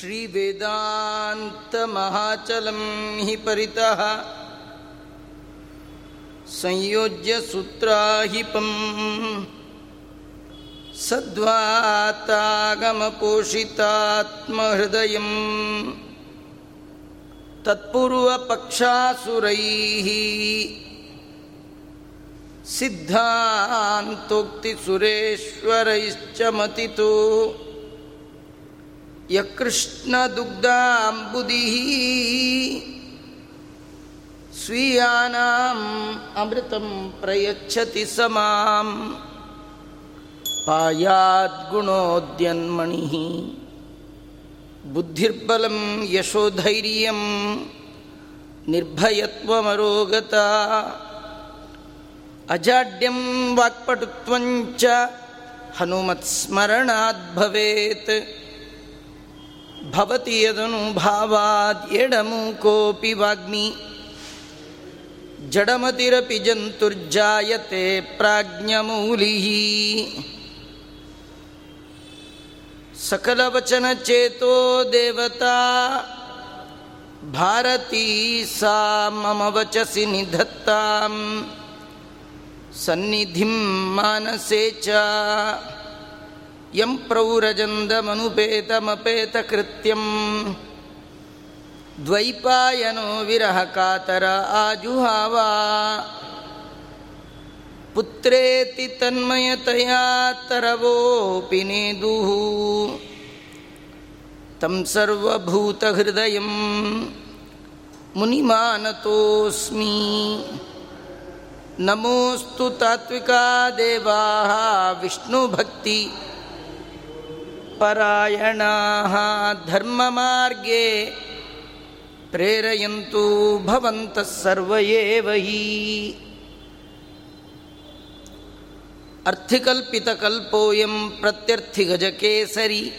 श्रीवेदान्तमहाचलं हि परितः। संयोज्य सूत्राहिपम्। सद्वातागमपोषितात्महृदयम्। तत्पूर्वपक्षासुरैः। सिद्धान्तोक्तिसुरेश्वरैश्च मतितो। ಯಕೃಷ್ಣದುಗ್ಧಾಂಬುದಿ ಸ್ವೀಯಾನಾಂ ಅಮೃತಂ ಪ್ರಯಚ್ಛತಿ ಸಮಾಂ. ಪಾಯಾದ್ಗುಣೋದ್ಯನ್ಮಣಿ ಬುದ್ಧಿರ್ಬಲಂ ಯಶೋಧೈರ್ಯ ನಿರ್ಭಯತ್ವಮರೋಗತ. ಅಜಾಡ್ಯಂ ವಾಕ್ಪಟುತ್ವಂಚ ಹನುಮತ್ಸ್ಮರಣಾದ್ಭವೇತ್. ಭವತಿಯದನು ಭಾವಾದ್ ಎಡಮು ಕೋಪಿ ವಾಗ್ಮಿ. ಜಡಮತಿರಪಿ ಜಂತುರ್ಜಾಯತೆ ಪ್ರಾಜ್ಞಮೂಲಿ ಸಕಲವಚನಚೇತೋ ದೇವತಾ. ಭಾರತೀ ಸಾ ಮಮ ವಚಸಿ ನಿಧತ್ತಾಂ. ಸನ್ನಿಧಿಂ ಮಾನಸೇ ಚ. ಯಂ ಪ್ರೌರಜಂದ ಮನುಪೇತಮಪೇತ ಕೃತ್ಯಂ ದ್ವೈಪಾಯನೋ ವಿರಹ ಕಾತರ ಆಜುಹಾವ ಪುತ್ರೇತಿ ತನ್ಮಯತಯಾ ತರವೋಪಿ ನೇದುಃ ತಂ ಸರ್ವಭೂತಹೃದಯ ಮುನಿಮಾನತೋಸ್ಮಿ ನಮೋಸ್ತು ತಾತ್ವಿಕಾ ದೇವಾ ವಿಷ್ಣು ಭಕ್ತಿ परायणाः धर्ममार्गे प्रेरयन्तु भवन्तः सर्व एव हि। अर्थिकल्पितकल्पोऽयं प्रत्यर्थिगजकेसरी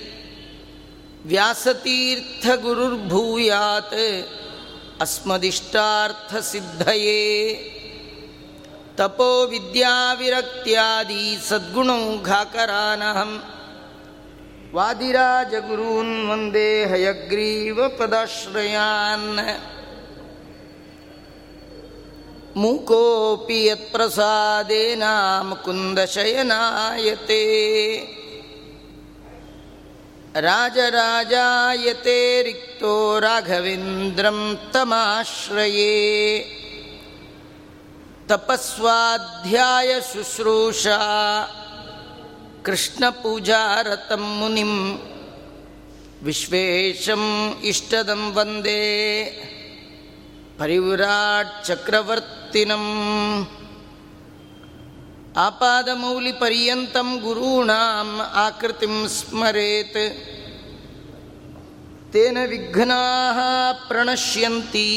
व्यासतीर्थगुरुर्भूयात् अस्मदिष्टार्थसिद्धये। तपो विद्याविरक्त्यादि सद्गुणौघाकरानहं वादिराजगुरून् वंदे हयग्रीवपदाश्रयान्। मूकोऽपि यत्प्रसादेन मुकुन्दशयनायते। राजराजायते रिक्तो राघवेन्द्रं तमाश्रये। तपस्वाध्यायशुश्रूषा कृष्णपूजारतं मुनिं विश्वेशम् इष्टदं वन्दे परिव्राट्चक्रवर्तिनम् आपादमौलिपर्यन्तं गुरूणाम् आकृतिं स्मरेत् तेन विघ्नाः प्रणश्यन्ति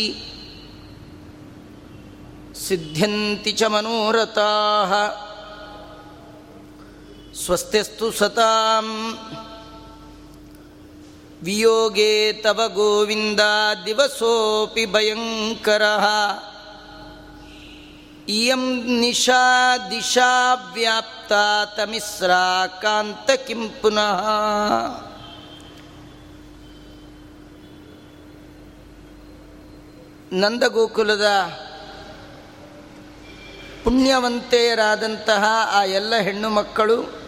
सिद्ध्यन्ति च मनोरथाः ಸ್ವಸ್ತಿಸ್ತು ಸತಾಂ. ವಿಯೋಗೇ ತವ ಗೋವಿಂದ ದಿವಸೋಪಿ ಭಯಂಕರ. ಇಯಂ ನಿಶಾ ದಿಶಾ ವ್ಯಾಪ್ತ ತಮಿಸ್ರ ಕಾಂತ ಕಿಂ ಪುನಃ. ನಂದಗೋಕುಲದ ಪುಣ್ಯವಂತೆಯರಾದಂತಹ ಆ ಎಲ್ಲ ಹೆಣ್ಣು ಮಕ್ಕಳು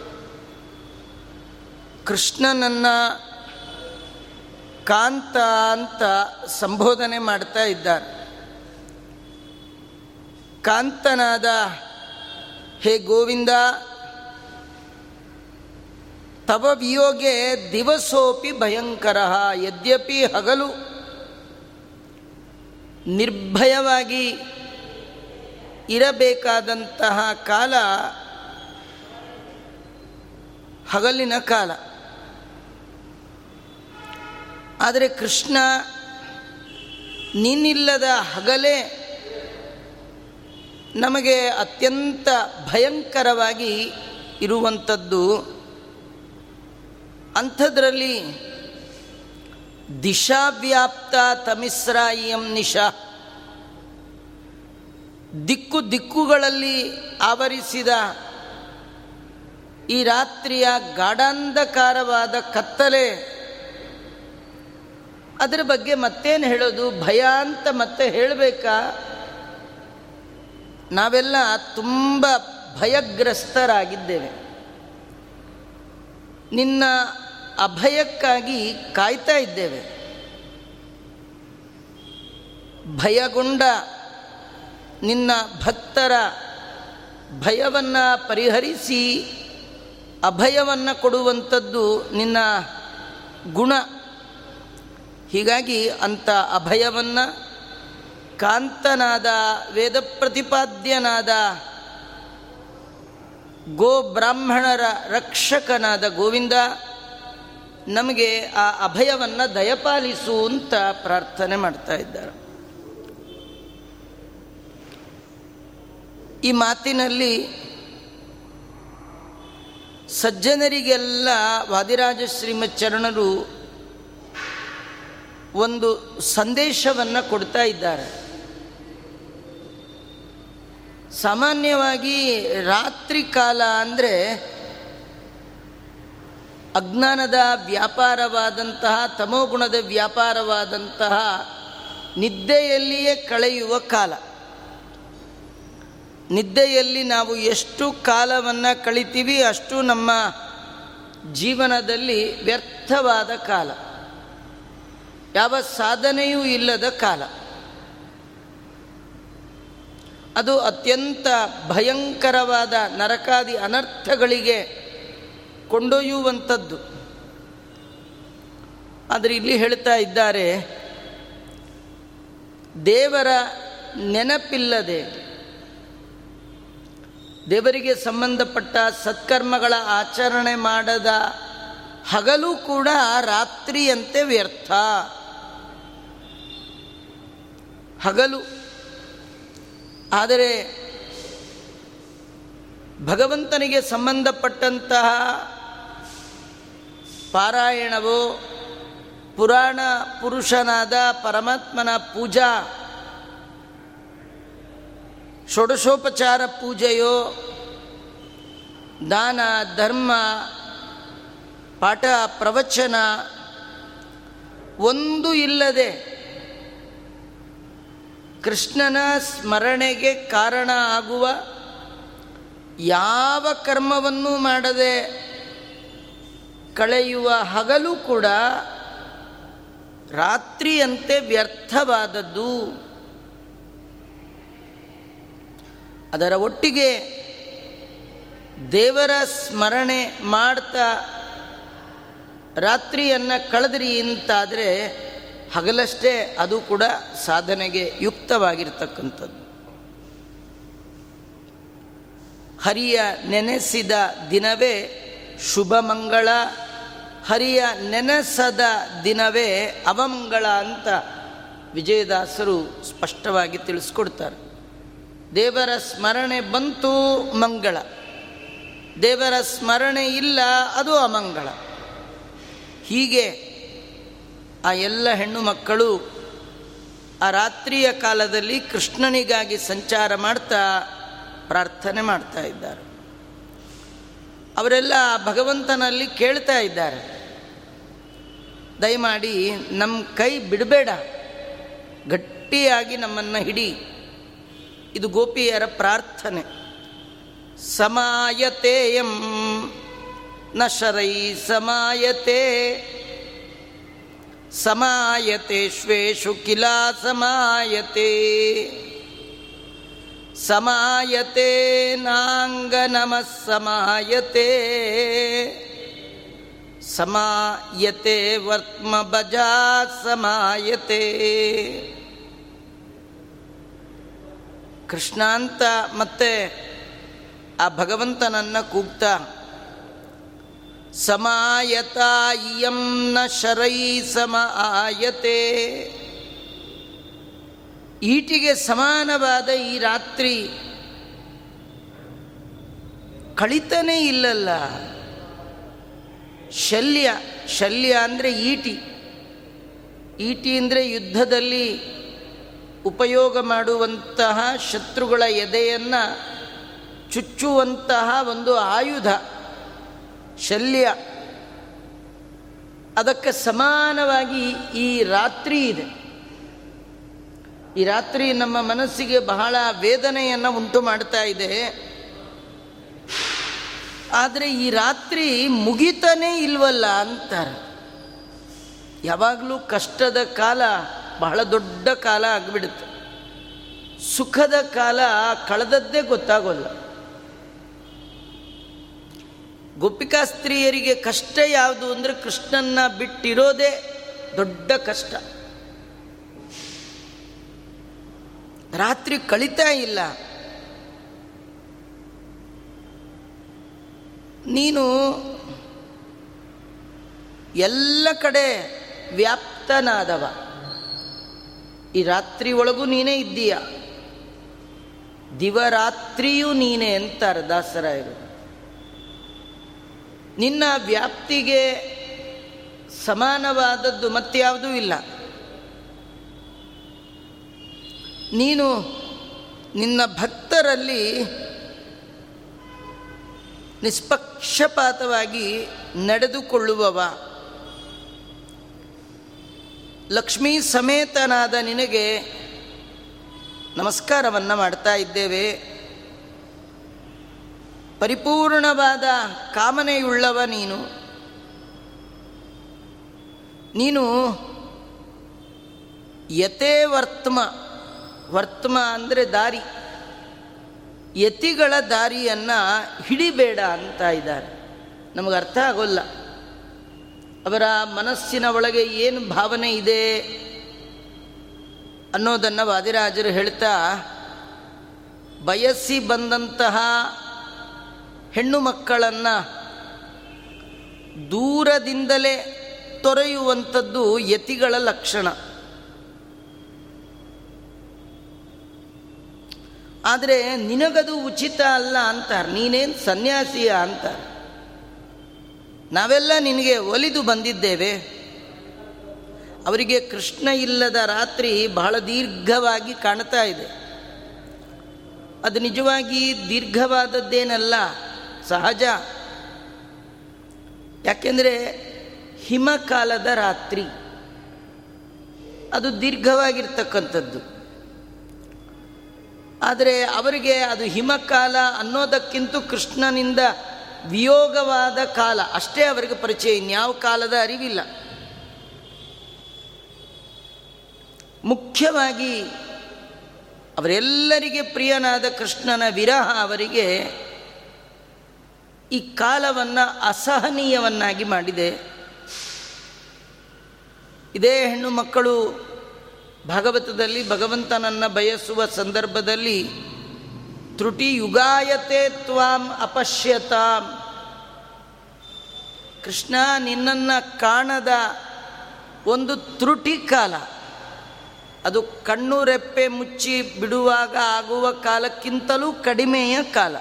ಕೃಷ್ಣನನ್ನು ಕಾಂತ ಅಂತ ಸಂಬೋಧನೆ ಮಾಡ್ತಾ ಇದ್ದಾರೆ ಕಾಂತನಾದ ಹೇ ಗೋವಿಂದ, ತವ ವಿಯೋಗೆ ದಿವಸೋಪಿ ಭಯಂಕರ, ಯದ್ಯಪಿ ಹಗಲು ನಿರ್ಭಯವಾಗಿ ಇರಬೇಕಾದಂತಹ ಕಾಲ ಹಗಲಿನ ಕಾಲ. ಆದರೆ ಕೃಷ್ಣ ನೀನಿಲ್ಲದ ಹಗಲೇ ನಮಗೆ ಅತ್ಯಂತ ಭಯಂಕರವಾಗಿ ಇರುವಂಥದ್ದು. ಅಂಥದ್ರಲ್ಲಿ ದಿಶಾವ್ಯಾಪ್ತ ತಮಿಸ್ರ ಇಯಂ ನಿಶಾ. ದಿಕ್ಕು ದಿಕ್ಕುಗಳಲ್ಲಿ ಆವರಿಸಿದ ಈ ರಾತ್ರಿಯ ಗಾಢಾಂಧಕಾರವಾದ ಕತ್ತಲೆ ಅದರ ಬಗ್ಗೆ ಮತ್ತೇನು ಹೇಳೋದು? ಭಯ ಅಂತ ಮತ್ತೆ ಹೇಳಬೇಕಾ? ನಾವೆಲ್ಲ ತುಂಬ ಭಯಗ್ರಸ್ತರಾಗಿದ್ದೇವೆ. ನಿನ್ನ ಅಭಯಕ್ಕಾಗಿ ಕಾಯ್ತಾ ಇದ್ದೇವೆ. ಭಯಗೊಂಡ ನಿನ್ನ ಭಕ್ತರ ಭಯವನ್ನು ಪರಿಹರಿಸಿ, ಅಭಯವನ್ನು ಕೊಡುವಂಥದ್ದು ನಿನ್ನ ಗುಣ. ಹೀಗಾಗಿ ಅಂಥ ಅಭಯವನ್ನು ಕಾಂತನಾದ ವೇದ ಪ್ರತಿಪಾದ್ಯನಾದ ಗೋ ಬ್ರಾಹ್ಮಣರ ರಕ್ಷಕನಾದ ಗೋವಿಂದ ನಮಗೆ ಆ ಅಭಯವನ್ನು ದಯಪಾಲಿಸು ಅಂತ ಪ್ರಾರ್ಥನೆ ಮಾಡ್ತಾ ಇದ್ದಾರೆ. ಈ ಮಾತಿನಲ್ಲಿ ಸಜ್ಜನರಿಗೆಲ್ಲ ವಾದಿರಾಜ ಶ್ರೀಮಚ್ಚರಣರು ಒಂದು ಸಂದೇಶವನ್ನು ಕೊಡ್ತಾ ಇದ್ದಾರೆ. ಸಾಮಾನ್ಯವಾಗಿ ರಾತ್ರಿ ಕಾಲ ಅಂದರೆ ಅಜ್ಞಾನದ ವ್ಯಾಪಾರವಾದಂತಹ, ತಮೋಗುಣದ ವ್ಯಾಪಾರವಾದಂತಹ ನಿದ್ದೆಯಲ್ಲಿಯೇ ಕಳೆಯುವ ಕಾಲ. ನಿದ್ದೆಯಲ್ಲಿ ನಾವು ಎಷ್ಟು ಕಾಲವನ್ನು ಕಳಿತೀವಿ ಅಷ್ಟು ನಮ್ಮ ಜೀವನದಲ್ಲಿ ವ್ಯರ್ಥವಾದ ಕಾಲ. ಯಾವ ಸಾಧನೆಯೂ ಇಲ್ಲದ ಕಾಲ. ಅದು ಅತ್ಯಂತ ಭಯಂಕರವಾದ ನರಕಾದಿ ಅನರ್ಥಗಳಿಗೆ ಕೊಂಡೊಯ್ಯುವಂಥದ್ದು. ಆದರೆ ಇಲ್ಲಿ ಹೇಳ್ತಾ ಇದ್ದಾರೆ, ದೇವರ ನೆನಪಿಲ್ಲದೆ, ದೇವರಿಗೆ ಸಂಬಂಧಪಟ್ಟ ಸತ್ಕರ್ಮಗಳ ಆಚರಣೆ ಮಾಡದ ಹಗಲು ಕೂಡ ರಾತ್ರಿಯಂತೆ ವ್ಯರ್ಥ. ಹಗಲು. ಆದರೆ ಭಗವಂತನಿಗೆ ಸಂಬಂಧಪಟ್ಟಂತಹ ಪಾರಾಯಣವು, ಪುರಾಣ ಪುರುಷನಾದ ಪರಮಾತ್ಮನ ಪೂಜಾ, ಷೋಡಶೋಪಚಾರ ಪೂಜೆಯೋ, ದಾನ, ಧರ್ಮ, ಪಾಠ, ಪ್ರವಚನ, ಒಂದು ಇಲ್ಲದೆ ಕೃಷ್ಣನ ಸ್ಮರಣೆಗೆ ಕಾರಣ ಆಗುವ ಯಾವ ಕರ್ಮವನ್ನು ಮಾಡದೆ ಕಳೆಯುವ ಹಗಲು ಕೂಡ ರಾತ್ರಿಯಂತೆ ವ್ಯರ್ಥವಾದದ್ದು. ಅದರ ಒಟ್ಟಿಗೆ ದೇವರ ಸ್ಮರಣೆ ಮಾಡ್ತಾ ರಾತ್ರಿಯನ್ನು ಕಳೆದ್ರಿ ಅಂತಾದರೆ ಹಗಲಷ್ಟೇ ಅದು ಕೂಡ ಸಾಧನೆಗೆ ಯುಕ್ತವಾಗಿರ್ತಕ್ಕಂಥದ್ದು. ಹರಿಯ ನೆನೆಸಿದ ದಿನವೇ ಶುಭ ಮಂಗಳ, ಹರಿಯ ನೆನೆಸದ ದಿನವೇ ಅವಮಂಗಳ ಅಂತ ವಿಜಯದಾಸರು ಸ್ಪಷ್ಟವಾಗಿ ತಿಳಿಸ್ಕೊಡ್ತಾರೆ. ದೇವರ ಸ್ಮರಣೆ ಬಂತು ಮಂಗಳ, ದೇವರ ಸ್ಮರಣೆ ಇಲ್ಲ ಅದು ಅಮಂಗಳ. ಹೀಗೆ ಆ ಎಲ್ಲ ಹೆಣ್ಣು ಮಕ್ಕಳು ಆ ರಾತ್ರಿಯ ಕಾಲದಲ್ಲಿ ಕೃಷ್ಣನಿಗಾಗಿ ಸಂಚಾರ ಮಾಡ್ತಾ ಪ್ರಾರ್ಥನೆ ಮಾಡ್ತಾ ಇದ್ದಾರೆ. ಅವರೆಲ್ಲ ಭಗವಂತನಲ್ಲಿ ಕೇಳ್ತಾ ಇದ್ದಾರೆ. ದಯಮಾಡಿ ನಮ್ಮ ಕೈ ಬಿಡಬೇಡ. ಗಟ್ಟಿಯಾಗಿ ನಮ್ಮನ್ನು ಹಿಡಿ. ಇದು ಗೋಪಿಯರ ಪ್ರಾರ್ಥನೆ. ಸಮಾಯತೆಯಂ ನ ಶರೈ ಸಮಾಯತೆ. ಸಮಾಯತೆ ಶ್ವೇಷು ಕಿಲ ಸಮಾಯತೆ ಸಮಾಯತೆ ನಾಂಗನಮ ಸಮಾಯತೆ ಸಮಾಯತೆ ವರ್ತ್ಮ ಬಜಾ ಸಮಾಯತೆ ಕೃಷ್ಣ ಅಂತ ಮತ್ತೆ ಆ ಭಗವಂತನನ್ನು ಕೂಗ್ತಾ ಸಮಾಯತ ಇಯಂ ನ ಶರೈ ಸಮಾಯತೆ ಈಟಿಗೆ ಸಮಾನವಾದ ಈ ರಾತ್ರಿ ಕಳಿತನೇ ಇಲ್ಲಲ್ಲ. ಶಲ್ಯ ಶಲ್ಯ ಅಂದರೆ ಈಟಿ. ಈಟಿ ಅಂದರೆ ಯುದ್ಧದಲ್ಲಿ ಉಪಯೋಗ ಮಾಡುವಂತಹ ಶತ್ರುಗಳ ಎದೆಯನ್ನು ಚುಚ್ಚುವಂತಹ ಒಂದು ಆಯುಧ. ಶಲ್ಯ. ಅದಕ್ಕೆ ಸಮಾನವಾಗಿ ಈ ರಾತ್ರಿ ಇದೆ. ಈ ರಾತ್ರಿ ನಮ್ಮ ಮನಸ್ಸಿಗೆ ಬಹಳ ವೇದನೆಯನ್ನು ಉಂಟು ಮಾಡ್ತಾ ಇದೆ. ಆದರೆ ಈ ರಾತ್ರಿ ಮುಗಿತಾನೇ ಇಲ್ವಲ್ಲ ಅಂತಾರೆ. ಯಾವಾಗಲೂ ಕಷ್ಟದ ಕಾಲ ಬಹಳ ದೊಡ್ಡ ಕಾಲ ಆಗಿಬಿಡುತ್ತೆ. ಸುಖದ ಕಾಲ ಕಳೆದದ್ದೇ ಗೊತ್ತಾಗೋಲ್ಲ. ಗೋಪಿಕಾ ಸ್ತ್ರೀಯರಿಗೆ ಕಷ್ಟ ಯಾವುದು ಅಂದರೆ ಕೃಷ್ಣನ್ನ ಬಿಟ್ಟಿರೋದೇ ದೊಡ್ಡ ಕಷ್ಟ. ರಾತ್ರಿ ಕಳಿತಾ ಇಲ್ಲ. ನೀನು ಎಲ್ಲ ಕಡೆ ವ್ಯಾಪ್ತನಾದವ. ಈ ರಾತ್ರಿ ಒಳಗೂ ನೀನೇ ಇದ್ದೀಯ. ದಿವರಾತ್ರಿಯೂ ನೀನೇ ಅಂತಾರೆ ದಾಸರಾಯರು ನಿನ್ನ ವ್ಯಾಪ್ತಿಗೆ ಸಮಾನವಾದದ್ದು ಮತ್ಯಾವುದೂ ಇಲ್ಲ. ನೀನು ನಿನ್ನ ಭಕ್ತರಲ್ಲಿ ನಿಷ್ಪಕ್ಷಪಾತವಾಗಿ ನಡೆದುಕೊಳ್ಳುವವ. ಲಕ್ಷ್ಮೀ ಸಮೇತನಾದ ನಿನಗೆ ನಮಸ್ಕಾರವನ್ನು ಮಾಡ್ತಾ ಇದ್ದೇವೆ. ಪರಿಪೂರ್ಣವಾದ ಕಾಮನೆಯುಳ್ಳವ ನೀನು. ನೀನು ಯತೆ ವರ್ತಮ. ವರ್ತಮ ಅಂದರೆ ದಾರಿ. ಯತಿಗಳ ದಾರಿಯನ್ನು ಹಿಡಿಬೇಡ ಅಂತ ಇದ್ದಾರೆ. ನಮಗೆ ಅರ್ಥ ಆಗೋಲ್ಲ. ಅವರ ಮನಸ್ಸಿನ ಒಳಗೆ ಏನು ಭಾವನೆ ಇದೆ ಅನ್ನೋದನ್ನು ವಾದಿರಾಜರು ಹೇಳ್ತಾ, ಬಯಸಿ ಬಂದಂತಹ ಹೆಣ್ಣು ಮಕ್ಕಳನ್ನು ದೂರದಿಂದಲೇ ತೊರೆಯುವಂಥದ್ದು ಯತಿಗಳ ಲಕ್ಷಣ. ಆದರೆ ನಿನಗದು ಉಚಿತ ಅಲ್ಲ ಅಂತಾರೆ, ನೀನೇನು ಸನ್ಯಾಸಿಯ ಅಂತಾರೆ. ನಾವೆಲ್ಲ ನಿನಗೆ ಒಲಿದು ಬಂದಿದ್ದೇವೆ. ಅವರಿಗೆ ಕೃಷ್ಣ ಇಲ್ಲದ ರಾತ್ರಿ ಬಹಳ ದೀರ್ಘವಾಗಿ ಕಾಣ್ತಾ ಇದೆ. ಅದು ನಿಜವಾಗಿ ದೀರ್ಘವಾದದ್ದೇನಲ್ಲ. ಸಹಜ. ಯಾಕೆಂದರೆ ಹಿಮಕಾಲದ ರಾತ್ರಿ, ಅದು ದೀರ್ಘವಾಗಿರ್ತಕ್ಕಂಥದ್ದು. ಆದರೆ ಅವರಿಗೆ ಅದು ಹಿಮಕಾಲ ಅನ್ನೋದಕ್ಕಿಂತ ಕೃಷ್ಣನಿಂದ ವಿಯೋಗವಾದ ಕಾಲ. ಅಷ್ಟೇ ಅವರಿಗೆ ಪರಿಚಯ ಇನ್ಯಾವ ಕಾಲದ ಅರಿವಿಲ್ಲ. ಮುಖ್ಯವಾಗಿ ಅವರೆಲ್ಲರಿಗೆ ಪ್ರಿಯನಾದ ಕೃಷ್ಣನ ವಿರಹ ಅವರಿಗೆ ಈ ಕಾಲವನ್ನು ಅಸಹನೀಯವನ್ನಾಗಿ ಮಾಡಿದೆ. ಇದೇ ಹೆಣ್ಣು ಮಕ್ಕಳು ಭಾಗವತದಲ್ಲಿ ಭಗವಂತನನ್ನು ಬಯಸುವ ಸಂದರ್ಭದಲ್ಲಿ ತ್ರುಟಿ ಯುಗಾಯತೆ ತ್ವಾಂ ಅಪಶ್ಯತಾಂ. ಕೃಷ್ಣ ನಿನ್ನನ್ನು ಕಾಣದ ಒಂದು ತ್ರುಟಿ ಕಾಲ. ಅದು ಕಣ್ಣು ರೆಪ್ಪೆ ಮುಚ್ಚಿ ಬಿಡುವಾಗ ಆಗುವ ಕಾಲಕ್ಕಿಂತಲೂ ಕಡಿಮೆಯ ಕಾಲ.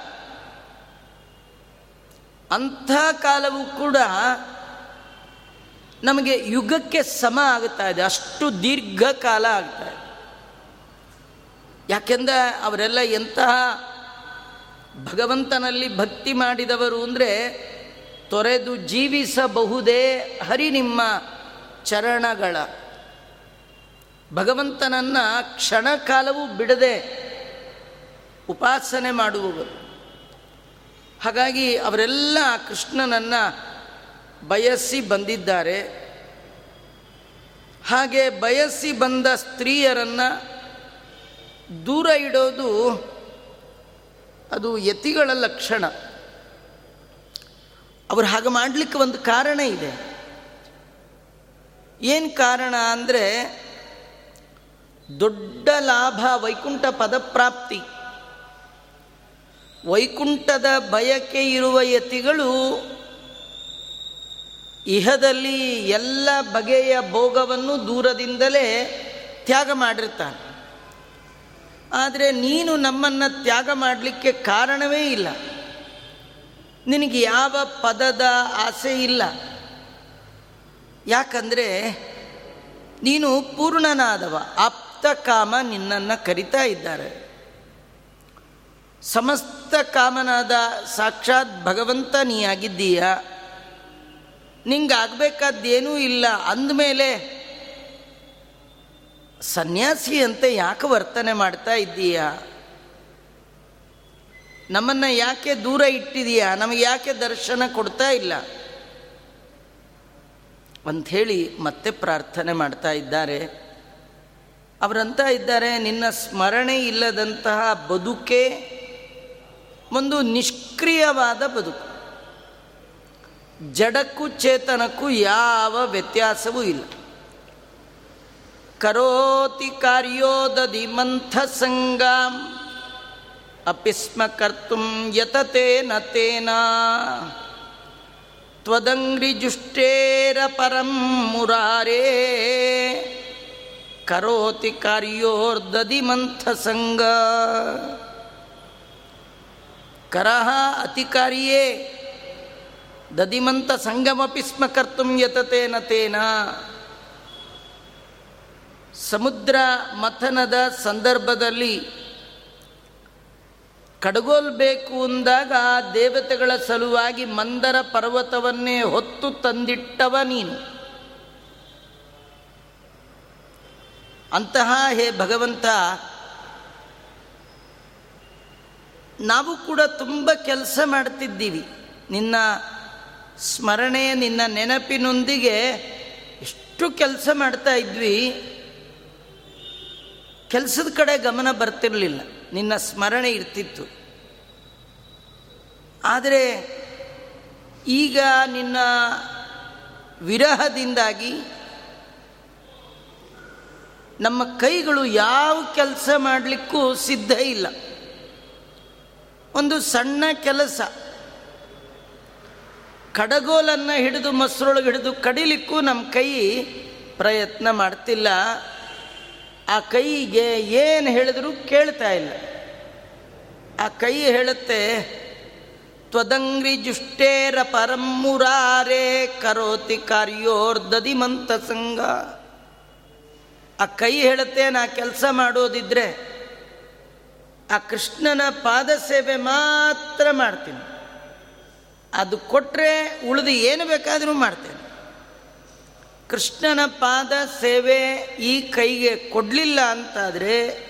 ಅಂಥ ಕಾಲವೂ ಕೂಡ ನಮಗೆ ಯುಗಕ್ಕೆ ಸಮ ಆಗ್ತಾ ಇದೆ. ಅಷ್ಟು ದೀರ್ಘ ಕಾಲ ಆಗ್ತಾ ಇದೆ. ಯಾಕೆಂದರೆ ಅವರೆಲ್ಲ ಎಂತಹ ಭಗವಂತನಲ್ಲಿ ಭಕ್ತಿ ಮಾಡಿದವರು ಅಂದರೆ ತೊರೆದು ಜೀವಿಸಬಹುದೇ ಹರಿ ನಿಮ್ಮ ಚರಣಗಳ. ಭಗವಂತನನ್ನು ಕ್ಷಣ ಕಾಲವೂ ಬಿಡದೆ ಉಪಾಸನೆ ಮಾಡುವವರು. ಹಾಗಾಗಿ ಅವರೆಲ್ಲ ಕೃಷ್ಣನನ್ನು ಬಯಸಿ ಬಂದಿದ್ದಾರೆ. ಹಾಗೆ ಬಯಸಿ ಬಂದ ಸ್ತ್ರೀಯರನ್ನು ದೂರ ಇಡೋದು ಅದು ಯತಿಗಳ ಲಕ್ಷಣ. ಅವರು ಹಾಗೆ ಮಾಡಲಿಕ್ಕೆ ಒಂದು ಕಾರಣ ಇದೆ. ಏನು ಕಾರಣ ಅಂದರೆ ದೊಡ್ಡ ಲಾಭ ವೈಕುಂಠ ಪದಪ್ರಾಪ್ತಿ. ವೈಕುಂಠದ ಬಯಕೆ ಇರುವ ಯತಿಗಳು ಇಹದಲ್ಲಿ ಎಲ್ಲ ಬಗೆಯ ಭೋಗವನ್ನು ದೂರದಿಂದಲೇ ತ್ಯಾಗ ಮಾಡಿರ್ತಾನೆ. ಆದರೆ ನೀನು ನಮ್ಮನ್ನು ತ್ಯಾಗ ಮಾಡಲಿಕ್ಕೆ ಕಾರಣವೇ ಇಲ್ಲ. ನಿನಗೆ ಯಾವ ಪದದ ಆಸೆ ಇಲ್ಲ. ಯಾಕಂದರೆ ನೀನು ಪೂರ್ಣನಾದವ, ಆಪ್ತ ಕಾಮ ನಿನ್ನನ್ನು ಕರಿತಾ ಇದ್ದಾರೆ. ಸಮಸ್ತ ಕಾಮನಾದ ಸಾಕ್ಷಾತ್ ಭಗವಂತ ನೀ ಆಗಿದ್ದೀಯ ನಿಂಗೆ ಆಗಬೇಕಾದ್ದೇನೂ ಇಲ್ಲ. ಅಂದಮೇಲೆ ಸನ್ಯಾಸಿ ಅಂತ ಯಾಕೆ ವರ್ತನೆ ಮಾಡ್ತಾ ಇದ್ದೀಯ? ನಮ್ಮನ್ನು ಯಾಕೆ ದೂರ ಇಟ್ಟಿದೀಯ ನಮಗೆ ಯಾಕೆ ದರ್ಶನ ಕೊಡ್ತಾ ಇಲ್ಲ? ಅಂಥೇಳಿ ಮತ್ತೆ ಪ್ರಾರ್ಥನೆ ಮಾಡ್ತಾ ಇದ್ದಾರೆ. ಅವರಂತ ಇದ್ದಾರೆ, ನಿನ್ನ ಸ್ಮರಣೆ ಇಲ್ಲದಂತಹ ಬದುಕೆ ಒಂದು ನಿಷ್ಕ್ರಿಯವಾದ ಬದುಕು. ಜಡಕ್ಕೂ ಚೇತನಕ್ಕೂ ಯಾವ ವ್ಯತ್ಯಾಸವೂ ಇಲ್ಲ. ಕರೋತಿ ಕಾರ್ಯೋದದಿ ಮಂಥ ಸಂಗಾಂ ಅಪಿಸ್ಮ ಕರ್ತು ಯತತೇನ ತೇನ. ತ್ವದಂಗ್ರಿಜುಷ್ಟೇರ ಪರಂ ಮುರಾರೇ. ಕರೋತಿ ಕಾರ್ಯೋರ್ದದಿ ಮಂಥ ಸಂಗ. ಕರಹ ಅತಿಕಾರಿಯೇ ದದಿಮಂತ ಸಂಗಮಪಿ ಸ್ಮ ಕರ್ತು ಯತತೇನ ತೇನ. ಸಮುದ್ರ ಮಥನದ ಸಂದರ್ಭದಲ್ಲಿ ಕಡಗೋಲ್ಬೇಕು ಅಂದಾಗ ದೇವತೆಗಳ ಸಲುವಾಗಿ ಮಂದರ ಪರ್ವತವನ್ನೇ ಹೊತ್ತು ತಂದಿಟ್ಟವ ನೀನು. ಅಂತಹ ಹೇ ಭಗವಂತ ನಾವು ಕೂಡ ತುಂಬ ಕೆಲಸ ಮಾಡ್ತಿದ್ದೀವಿ. ನಿನ್ನ ಸ್ಮರಣೆ ನಿನ್ನ ನೆನಪಿನೊಂದಿಗೆ ಎಷ್ಟು ಕೆಲಸ ಮಾಡ್ತಾ ಇದ್ವಿ. ಕೆಲಸದ ಕಡೆ ಗಮನ ಬರ್ತಿರಲಿಲ್ಲ. ನಿನ್ನ ಸ್ಮರಣೆ ಇರ್ತಿತ್ತು. ಆದರೆ ಈಗ ನಿನ್ನ ವಿರಹದಿಂದಾಗಿ ನಮ್ಮ ಕೈಗಳು ಯಾವ ಕೆಲಸ ಮಾಡಲಿಕ್ಕೂ ಸಿದ್ಧ ಇಲ್ಲ. ಒಂದು ಸಣ್ಣ ಕೆಲಸ. ಕಡಗೋಲನ್ನು ಹಿಡಿದು ಮೊಸರೊಳಗೆ ಹಿಡಿದು ಕಡಿಲಿಕ್ಕೂ ನಮ್ಮ ಕೈ ಪ್ರಯತ್ನ ಮಾಡ್ತಿಲ್ಲ. ಆ ಕೈಗೆ ಏನು ಹೇಳಿದರೂ ಕೇಳ್ತಾ ಇಲ್ಲ. ಆ ಕೈ ಹೇಳುತ್ತೆ, ತ್ವದಂಗ್ರಿ ಜುಷ್ಟೇರ ಪರಮ್ಮುರಾರೇ ಕರೋತಿ ಕಾರ್ಯೋರ್ದದಿ ಮಂತ ಸಂಘ ಆ ಕೈ ಹೇಳುತ್ತೆ, ನಾ ಕೆಲಸ ಮಾಡೋದಿದ್ರೆ ಆ ಕೃಷ್ಣನ ಪಾದ ಸೇವೆ ಮಾತ್ರ ಮಾಡ್ತೀನಿ. ಅದು ಕೊಟ್ಟರೆ ಉಳಿದು ಏನು ಬೇಕಾದರೂ ಮಾಡ್ತೇನೆ. ಕೃಷ್ಣನ ಪಾದ ಸೇವೆ ಈ ಕೈಗೆ ಕೊಡಲಿಲ್ಲ ಅಂತಾದರೆ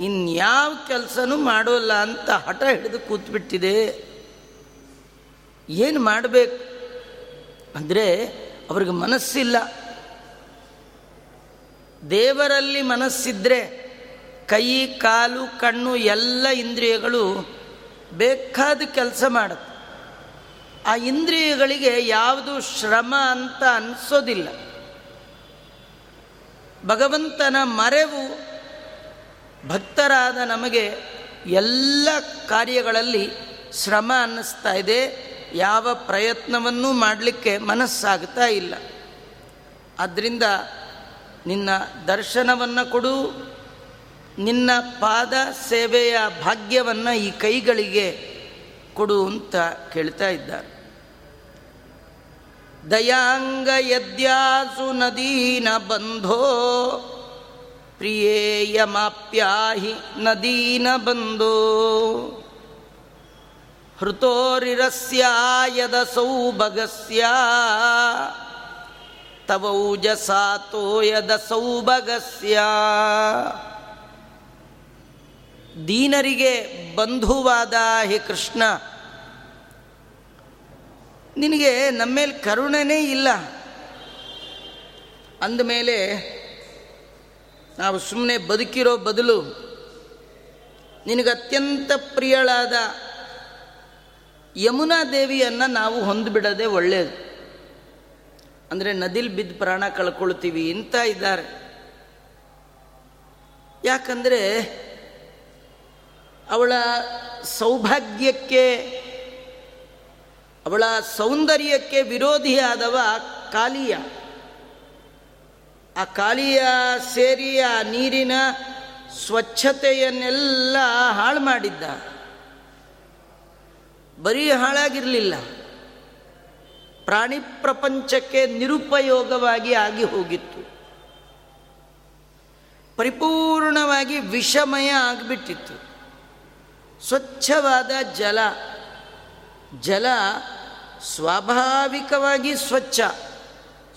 ಇನ್ಯಾವ ಕೆಲಸನೂ ಮಾಡೋಲ್ಲ ಅಂತ ಹಠ ಹಿಡಿದು ಕೂತ್ಬಿಟ್ಟಿದೆ. ಏನು ಮಾಡಬೇಕು? ಅಂದರೆ ಅವ್ರಿಗೆ ಮನಸ್ಸಿಲ್ಲ. ದೇವರಲ್ಲಿ ಮನಸ್ಸಿದ್ರೆ ಕೈ, ಕಾಲು, ಕಣ್ಣು ಎಲ್ಲ ಇಂದ್ರಿಯಗಳು ಬೇಕಾದ ಕೆಲಸ ಮಾಡುತ್ತೆ. ಆ ಇಂದ್ರಿಯಗಳಿಗೆ ಯಾವುದು ಶ್ರಮ ಅಂತ ಅನಿಸೋದಿಲ್ಲ. ಭಗವಂತನ ಮರೆವು ಭಕ್ತರಾದ ನಮಗೆ ಎಲ್ಲ ಕಾರ್ಯಗಳಲ್ಲಿ ಶ್ರಮ ಅನ್ನಿಸ್ತಾ ಇದೆ. ಯಾವ ಪ್ರಯತ್ನವನ್ನೂ ಮಾಡಲಿಕ್ಕೆ ಮನಸ್ಸಾಗ್ತಾ ಇಲ್ಲ. ಆದ್ದರಿಂದ ನಿನ್ನ ದರ್ಶನವನ್ನು ಕೊಡು ನಿನ್ನ ಪಾದ ಸೇವೆಯ ಭಾಗ್ಯವನ್ನು ಈ ಕೈಗಳಿಗೆ ಕೊಡು ಅಂತ ಕೇಳ್ತಾ ಇದ್ದಾರೆ. ದಯಾಂಗ ಯದ್ಯಾಸು ನದೀನ ಬಂಧೋ ಪ್ರಿಯೇಯಮಾಪ್ಯಾಹಿ ನದೀನ ಬಂಧೋ. ಹೃತೋರಿರಸ್ಯಾಯದ ಸೌಭಗಸ್ಯ, ತವೌಜಸಾತೋಯದ ಸೌಭಗಸ್ಯ. ದೀನರಿಗೆ ಬಂಧುವಾದ, ಹೇ ಕೃಷ್ಣ. ನಿನಗೆ ನಮ್ಮೇಲೆ ಕರುಣನೇ ಇಲ್ಲ. ಅಂದಮೇಲೆ ನಾವು ಸುಮ್ಮನೆ ಬದುಕಿರೋ ಬದಲು ನಿನಗೆ ಅತ್ಯಂತ ಪ್ರಿಯಳಾದ ಯಮುನಾ ದೇವಿಯನ್ನು ನಾವು ಹೊಂದಿಬಿಡೋದೇ ಒಳ್ಳೆಯದು ಅಂದರೆ ನದಿಲಿ ಬಿದ್ದು ಪ್ರಾಣ ಕಳ್ಕೊಳ್ತೀವಿ ಇಂತ ಇದ್ದಾರೆ. ಯಾಕಂದರೆ ಅವಳ ಸೌಭಾಗ್ಯಕ್ಕೆ, ಅವಳ ಸೌಂದರ್ಯಕ್ಕೆ ವಿರೋಧಿಯಾದವ ಕಾಲಿಯ. ಆ ಕಾಲಿಯ ಸೇರಿ ಆ ನೀರಿನ ಸ್ವಚ್ಛತೆಯನ್ನೆಲ್ಲ ಹಾಳು ಮಾಡಿದ್ದ. ಬರೀ ಹಾಳಾಗಿರಲಿಲ್ಲ. ಪ್ರಾಣಿ ಪ್ರಪಂಚಕ್ಕೆ ನಿರುಪಯೋಗವಾಗಿ ಆಗಿ ಹೋಗಿತ್ತು. ಪರಿಪೂರ್ಣವಾಗಿ ವಿಷಮಯ ಆಗಿಬಿಟ್ಟಿತ್ತು. ಸ್ವಚ್ಛವಾದ ಜಲ. ಜಲ ಸ್ವಾಭಾವಿಕವಾಗಿ ಸ್ವಚ್ಛ.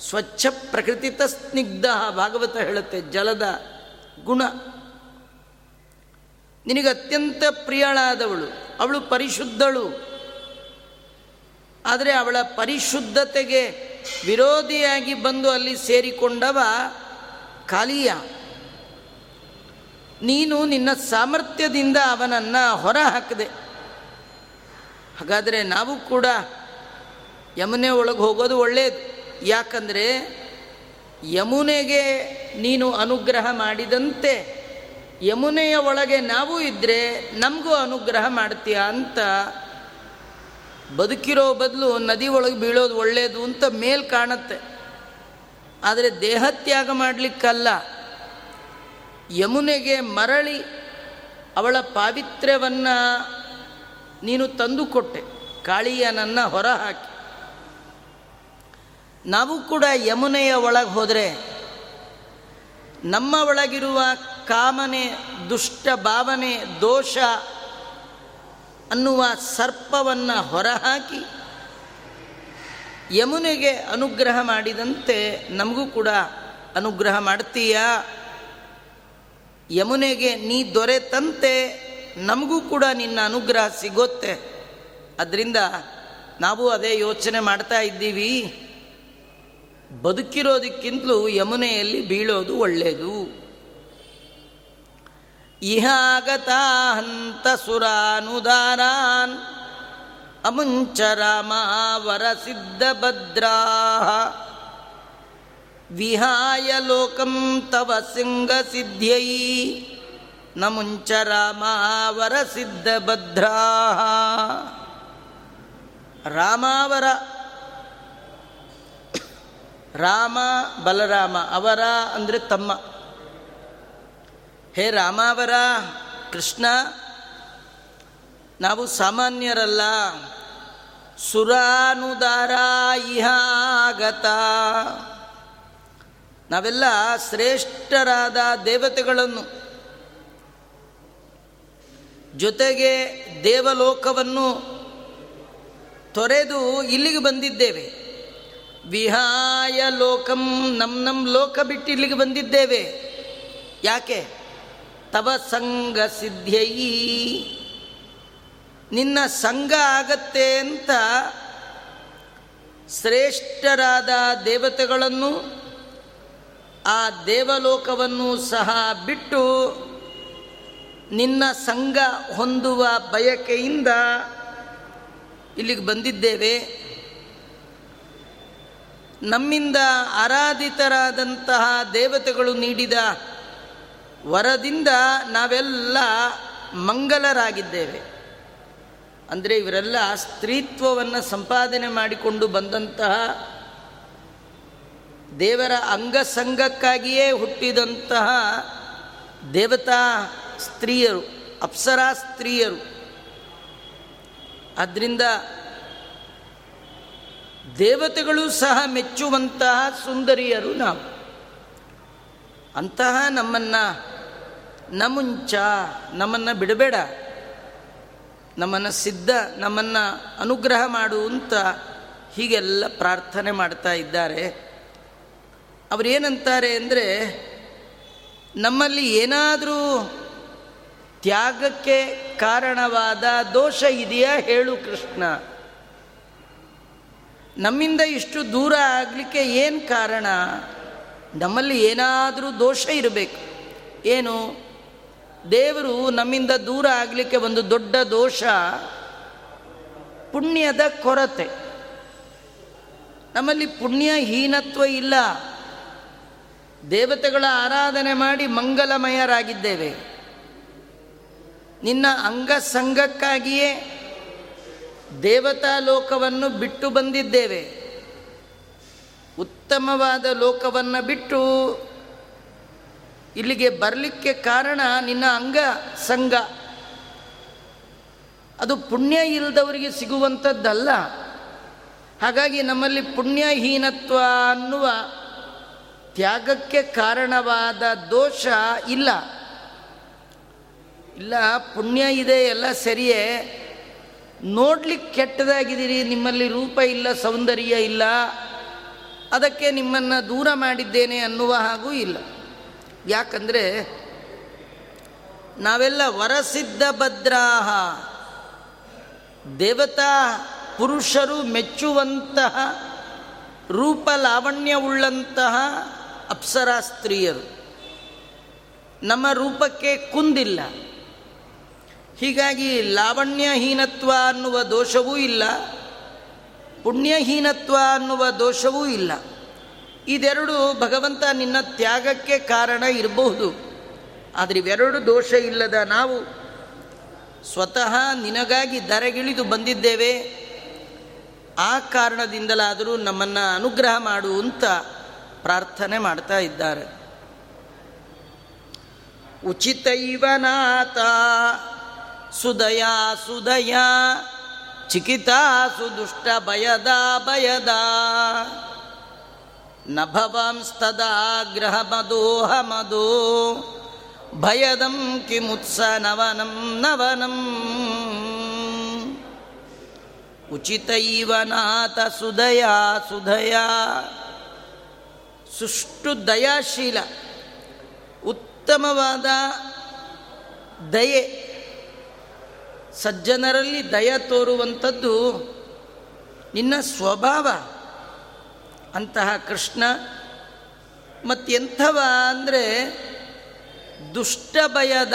ಸ್ವಚ್ಛ ಪ್ರಕೃತಿತ ಸ್ನಿಗ್ಧ ಭಾಗವತ ಹೇಳುತ್ತೆ, ಜಲದ ಗುಣ. ನಿನಗೆ ಅತ್ಯಂತ ಪ್ರಿಯಳಾದವಳು, ಅವಳು ಪರಿಶುದ್ಧಳು. ಆದರೆ ಅವಳ ಪರಿಶುದ್ಧತೆಗೆ ವಿರೋಧಿಯಾಗಿ ಬಂದು ಅಲ್ಲಿ ಸೇರಿಕೊಂಡವ ಕಾಲಿಯ ನೀನು ನಿನ್ನ ಸಾಮರ್ಥ್ಯದಿಂದ ಅವನನ್ನು ಹೊರ ಹಾಕಿದೆ ಹಾಗಾದರೆ ನಾವು ಕೂಡ ಯಮುನೆ ಒಳಗೆ ಹೋಗೋದು ಒಳ್ಳೆಯದು ಯಾಕಂದರೆ ಯಮುನೆಗೆ ನೀನು ಅನುಗ್ರಹ ಮಾಡಿದಂತೆ, ಯಮುನೆಯ ಒಳಗೆ ನಾವು ಇದ್ದರೆ ನಮಗೂ ಅನುಗ್ರಹ ಮಾಡ್ತೀಯ ಅಂತ ಬದುಕಿರೋ ಬದಲು ನದಿ ಒಳಗೆ ಬೀಳೋದು ಒಳ್ಳೆಯದು ಅಂತ ಮೇಲ್ ಕಾಣುತ್ತೆ. ಆದರೆ ದೇಹತ್ಯಾಗ ಮಾಡಲಿಕ್ಕಲ್ಲ. ಯಮುನೆಗೆ ಮರಳಿ ಅವಳ ಪಾವಿತ್ರ್ಯವನ್ನು ನೀನು ತಂದುಕೊಟ್ಟೆ ಕಾಳಿಯನನ್ನು ಹೊರಹಾಕಿ ನಾವು ಕೂಡ ಯಮುನೆಯ ಒಳಗೆ ಹೋದರೆ ನಮ್ಮ ಒಳಗಿರುವ ಕಾಮನೆ, ದುಷ್ಟ ಭಾವನೆ, ದೋಷ ಅನ್ನುವ ಸರ್ಪವನ್ನು ಹೊರಹಾಕಿ ಯಮುನೆಗೆ ಅನುಗ್ರಹ ಮಾಡಿದಂತೆ ನಮಗೂ ಕೂಡ ಅನುಗ್ರಹ ಮಾಡ್ತೀಯಾ? ಯಮುನೆಗೆ ನೀ ದೊರೆತಂತೆ, ನಮಗೂ ಕೂಡ ನಿನ್ನ ಅನುಗ್ರಹ ಸಿಗುತ್ತೆ. ಅದರಿಂದ ನಾವು ಅದೇ ಯೋಚನೆ ಮಾಡ್ತಾ ಇದ್ದೀವಿ. ಬದುಕಿರೋದಕ್ಕಿಂತಲೂ ಯಮುನೆಯಲ್ಲಿ ಬೀಳೋದು ಒಳ್ಳೆಯದು ಇಹಾಗತ ಹಂತ ಸುರಾನುದಾರಾನ್ ಅಮುಂಚ ಸಿದ್ಧ ಸಿದ್ಧಭದ್ರಾ ವಿಹಾಯ ಲೋಕಂ ತವ ಸಿಂಗ ಸಿದ್ಧ್ಯೈ. ನ ಮುಂಚ ರಾಮಾವರ ಸಿದ್ಧಭದ್ರಾ ರಾಮಾವರ, ರಾಮ ಬಲರಾಮ, ಅವರ ಅಂದರೆ ತಮ್ಮ. ಹೇ ರಾಮಾವರ, ಕೃಷ್ಣ, ನಾವು ಸಾಮಾನ್ಯರಲ್ಲ. ಸುರಾನುದಾರ ಇಹಾಗತ. ನಾವೆಲ್ಲ ಶ್ರೇಷ್ಠರಾದ ದೇವತೆಗಳನ್ನು. ಜೊತೆಗೆ ದೇವಲೋಕವನ್ನು ತೊರೆದು ಇಲ್ಲಿಗೆ ಬಂದಿದ್ದೇವೆ. ವಿಹಾಯ ಲೋಕಂ ನಮ್ಮ ನಮ್ಮ ಲೋಕ ಬಿಟ್ಟು ಇಲ್ಲಿಗೆ ಬಂದಿದ್ದೇವೆ. ಯಾಕೆ? ತವ ಸಂಘ ಸಿದ್ಧಯಿ. ನಿನ್ನ ಸಂಘ ಆಗತ್ತೆ ಅಂತ ಶ್ರೇಷ್ಠರಾದ ದೇವತೆಗಳನ್ನು ಆ ದೇವಲೋಕವನ್ನು ಸಹ ಬಿಟ್ಟು ನಿನ್ನ ಸಂಘ ಹೊಂದುವ ಬಯಕೆಯಿಂದ ಇಲ್ಲಿಗೆ ಬಂದಿದ್ದೇವೆ. ನಮ್ಮಿಂದ ಆರಾಧಿತರಾದಂತಹ ದೇವತೆಗಳು ನೀಡಿದ ವರದಿಂದ ನಾವೆಲ್ಲ ಮಂಗಲರಾಗಿದ್ದೇವೆ. ಅಂದರೆ ಇವರೆಲ್ಲ ಸ್ತ್ರೀತ್ವವನ್ನು ಸಂಪಾದನೆ ಮಾಡಿಕೊಂಡು ಬಂದಂತಹ ದೇವರ ಅಂಗಸಂಗಕ್ಕಾಗಿಯೇ ಹುಟ್ಟಿದಂತಹ ದೇವತಾ ಸ್ತ್ರೀಯರು, ಅಪ್ಸರಾ ಸ್ತ್ರೀಯರು. ಆದ್ದರಿಂದ ದೇವತೆಗಳು ಸಹ ಮೆಚ್ಚುವಂತಹ ಸುಂದರಿಯರು ನಾವು. ಅಂತಹ ನಮ್ಮನ್ನು ನಮುಂಚ, ನಮ್ಮನ್ನು ಬಿಡಬೇಡ. ನಮ್ಮನ್ನು ಸಿದ್ಧ, ನಮ್ಮನ್ನು ಅನುಗ್ರಹ ಮಾಡು ಅಂತ ಹೀಗೆಲ್ಲ ಪ್ರಾರ್ಥನೆ ಮಾಡ್ತಾ ಇದ್ದಾರೆ. ಅವರೇನಂತಾರೆ ಅಂದರೆ, ನಮ್ಮಲ್ಲಿ ಏನಾದರೂ ತ್ಯಾಗಕ್ಕೆ ಕಾರಣವಾದ ದೋಷ ಇದೆಯಾ ಹೇಳು ಕೃಷ್ಣ. ನಮ್ಮಿಂದ ಇಷ್ಟು ದೂರ ಆಗಲಿಕ್ಕೆ ಏನು ಕಾರಣ? ನಮ್ಮಲ್ಲಿ ಏನಾದರೂ ದೋಷ ಇರಬೇಕು. ಏನು? ದೇವರು ನಮ್ಮಿಂದ ದೂರ ಆಗಲಿಕ್ಕೆ ಒಂದು ದೊಡ್ಡ ದೋಷ, ಪುಣ್ಯದ ಕೊರತೆ. ನಮ್ಮಲ್ಲಿ ಪುಣ್ಯ ಹೀನತ್ವ ಇಲ್ಲ. ದೇವತೆಗಳ ಆರಾಧನೆ ಮಾಡಿ ಮಂಗಲಮಯರಾಗಿದ್ದೇವೆ. ನಿನ್ನ ಅಂಗಸಂಗಕ್ಕಾಗಿಯೇ ದೇವತಾ ಲೋಕವನ್ನು ಬಿಟ್ಟು ಬಂದಿದ್ದೇವೆ. ಉತ್ತಮವಾದ ಲೋಕವನ್ನು ಬಿಟ್ಟು ಇಲ್ಲಿಗೆ ಬರಲಿಕ್ಕೆ ಕಾರಣ ನಿನ್ನ ಅಂಗ ಸಂಘ ಅದು ಪುಣ್ಯ ಇಲ್ಲದವರಿಗೆ ಸಿಗುವಂಥದ್ದಲ್ಲ ಹಾಗಾಗಿ ನಮ್ಮಲ್ಲಿ ಪುಣ್ಯಹೀನತ್ವ ಅನ್ನುವ ತ್ಯಾಗಕ್ಕೆ ಕಾರಣವಾದ ದೋಷ ಇಲ್ಲ. ಇಲ್ಲ, ಪುಣ್ಯ ಇದೆ, ಎಲ್ಲ ಸರಿಯೇ. ನೋಡ್ಲಿಕ್ಕೆ ಕೆಟ್ಟದಾಗಿದ್ದೀರಿ, ನಿಮ್ಮಲ್ಲಿ ರೂಪ ಇಲ್ಲ, ಸೌಂದರ್ಯ ಇಲ್ಲ. ಅದಕ್ಕೆ ನಿಮ್ಮನ್ನು ದೂರ ಮಾಡಿದ್ದೇನೆ ಅನ್ನುವ ಹಾಗೂ ಇಲ್ಲ. ಯಾಕಂದರೆ ನಾವೆಲ್ಲ ವರಸಿದ್ಧ ಭದ್ರಾಹ. ದೇವತಾ ಪುರುಷರು ಮೆಚ್ಚುವಂತಹ, ರೂಪ ಲಾವಣ್ಯವುಳ್ಳಂತಹ ಅಪ್ಸರಾ ಸ್ತ್ರೀಯರು. ನಮ್ಮ ರೂಪಕ್ಕೆ ಕುಂದಿಲ್ಲ. ಹೀಗಾಗಿ ಲಾವಣ್ಯಹೀನತ್ವ ಅನ್ನುವ ದೋಷವೂ ಇಲ್ಲ. ಪುಣ್ಯಹೀನತ್ವ ಅನ್ನುವ ದೋಷವೂ ಇಲ್ಲ. ಇದೆರಡು ಭಗವಂತ ನಿನ್ನ ತ್ಯಾಗಕ್ಕೆ ಕಾರಣ ಇರಬಹುದು. ಆದರೆ ಇವೆರಡು ದೋಷ ಇಲ್ಲದ ನಾವು ಸ್ವತಃ ನಿನಗಾಗಿ ದರಗಿಳಿದು ಬಂದಿದ್ದೇವೆ. ಆ ಕಾರಣದಿಂದಲಾದರೂ ನಮ್ಮನ್ನು ಅನುಗ್ರಹ ಮಾಡು ಅಂತ ಪ್ರಾರ್ಥನೆ ಮಾಡ್ತಾ ಇದ್ದಾರೆ. ಉಚಿತೈವ ನಾಥ ಸುದಯಾ ಸುದಯಾ, ಚಿಕಿತಾ ಸುದುಷ್ಟ ಭಯದ ಭಯದ. ನ ಭವಂಸ್ತದಾ ಗ್ರಹ ಮದೋಹ ಮದೋ ಭಯದಂ ಕಿಮುತ್ಸ ನವನಂ ನವನಂ. ಉಚಿತೈವ ನಾಥ ಸುದಯಾ ಸುಧಯಾ ಸುಷ್ಟು ದಯಾಶೀಲ, ಉತ್ತಮವಾದ ದಯೆ. ಸಜ್ಜನರಲ್ಲಿ ದಯ ತೋರುವಂಥದ್ದು ನಿನ್ನ ಸ್ವಭಾವ. ಅಂತಹ ಕೃಷ್ಣ ಮತ್ತೆಂಥವ ಅಂದರೆ ದುಷ್ಟ ಭಯದ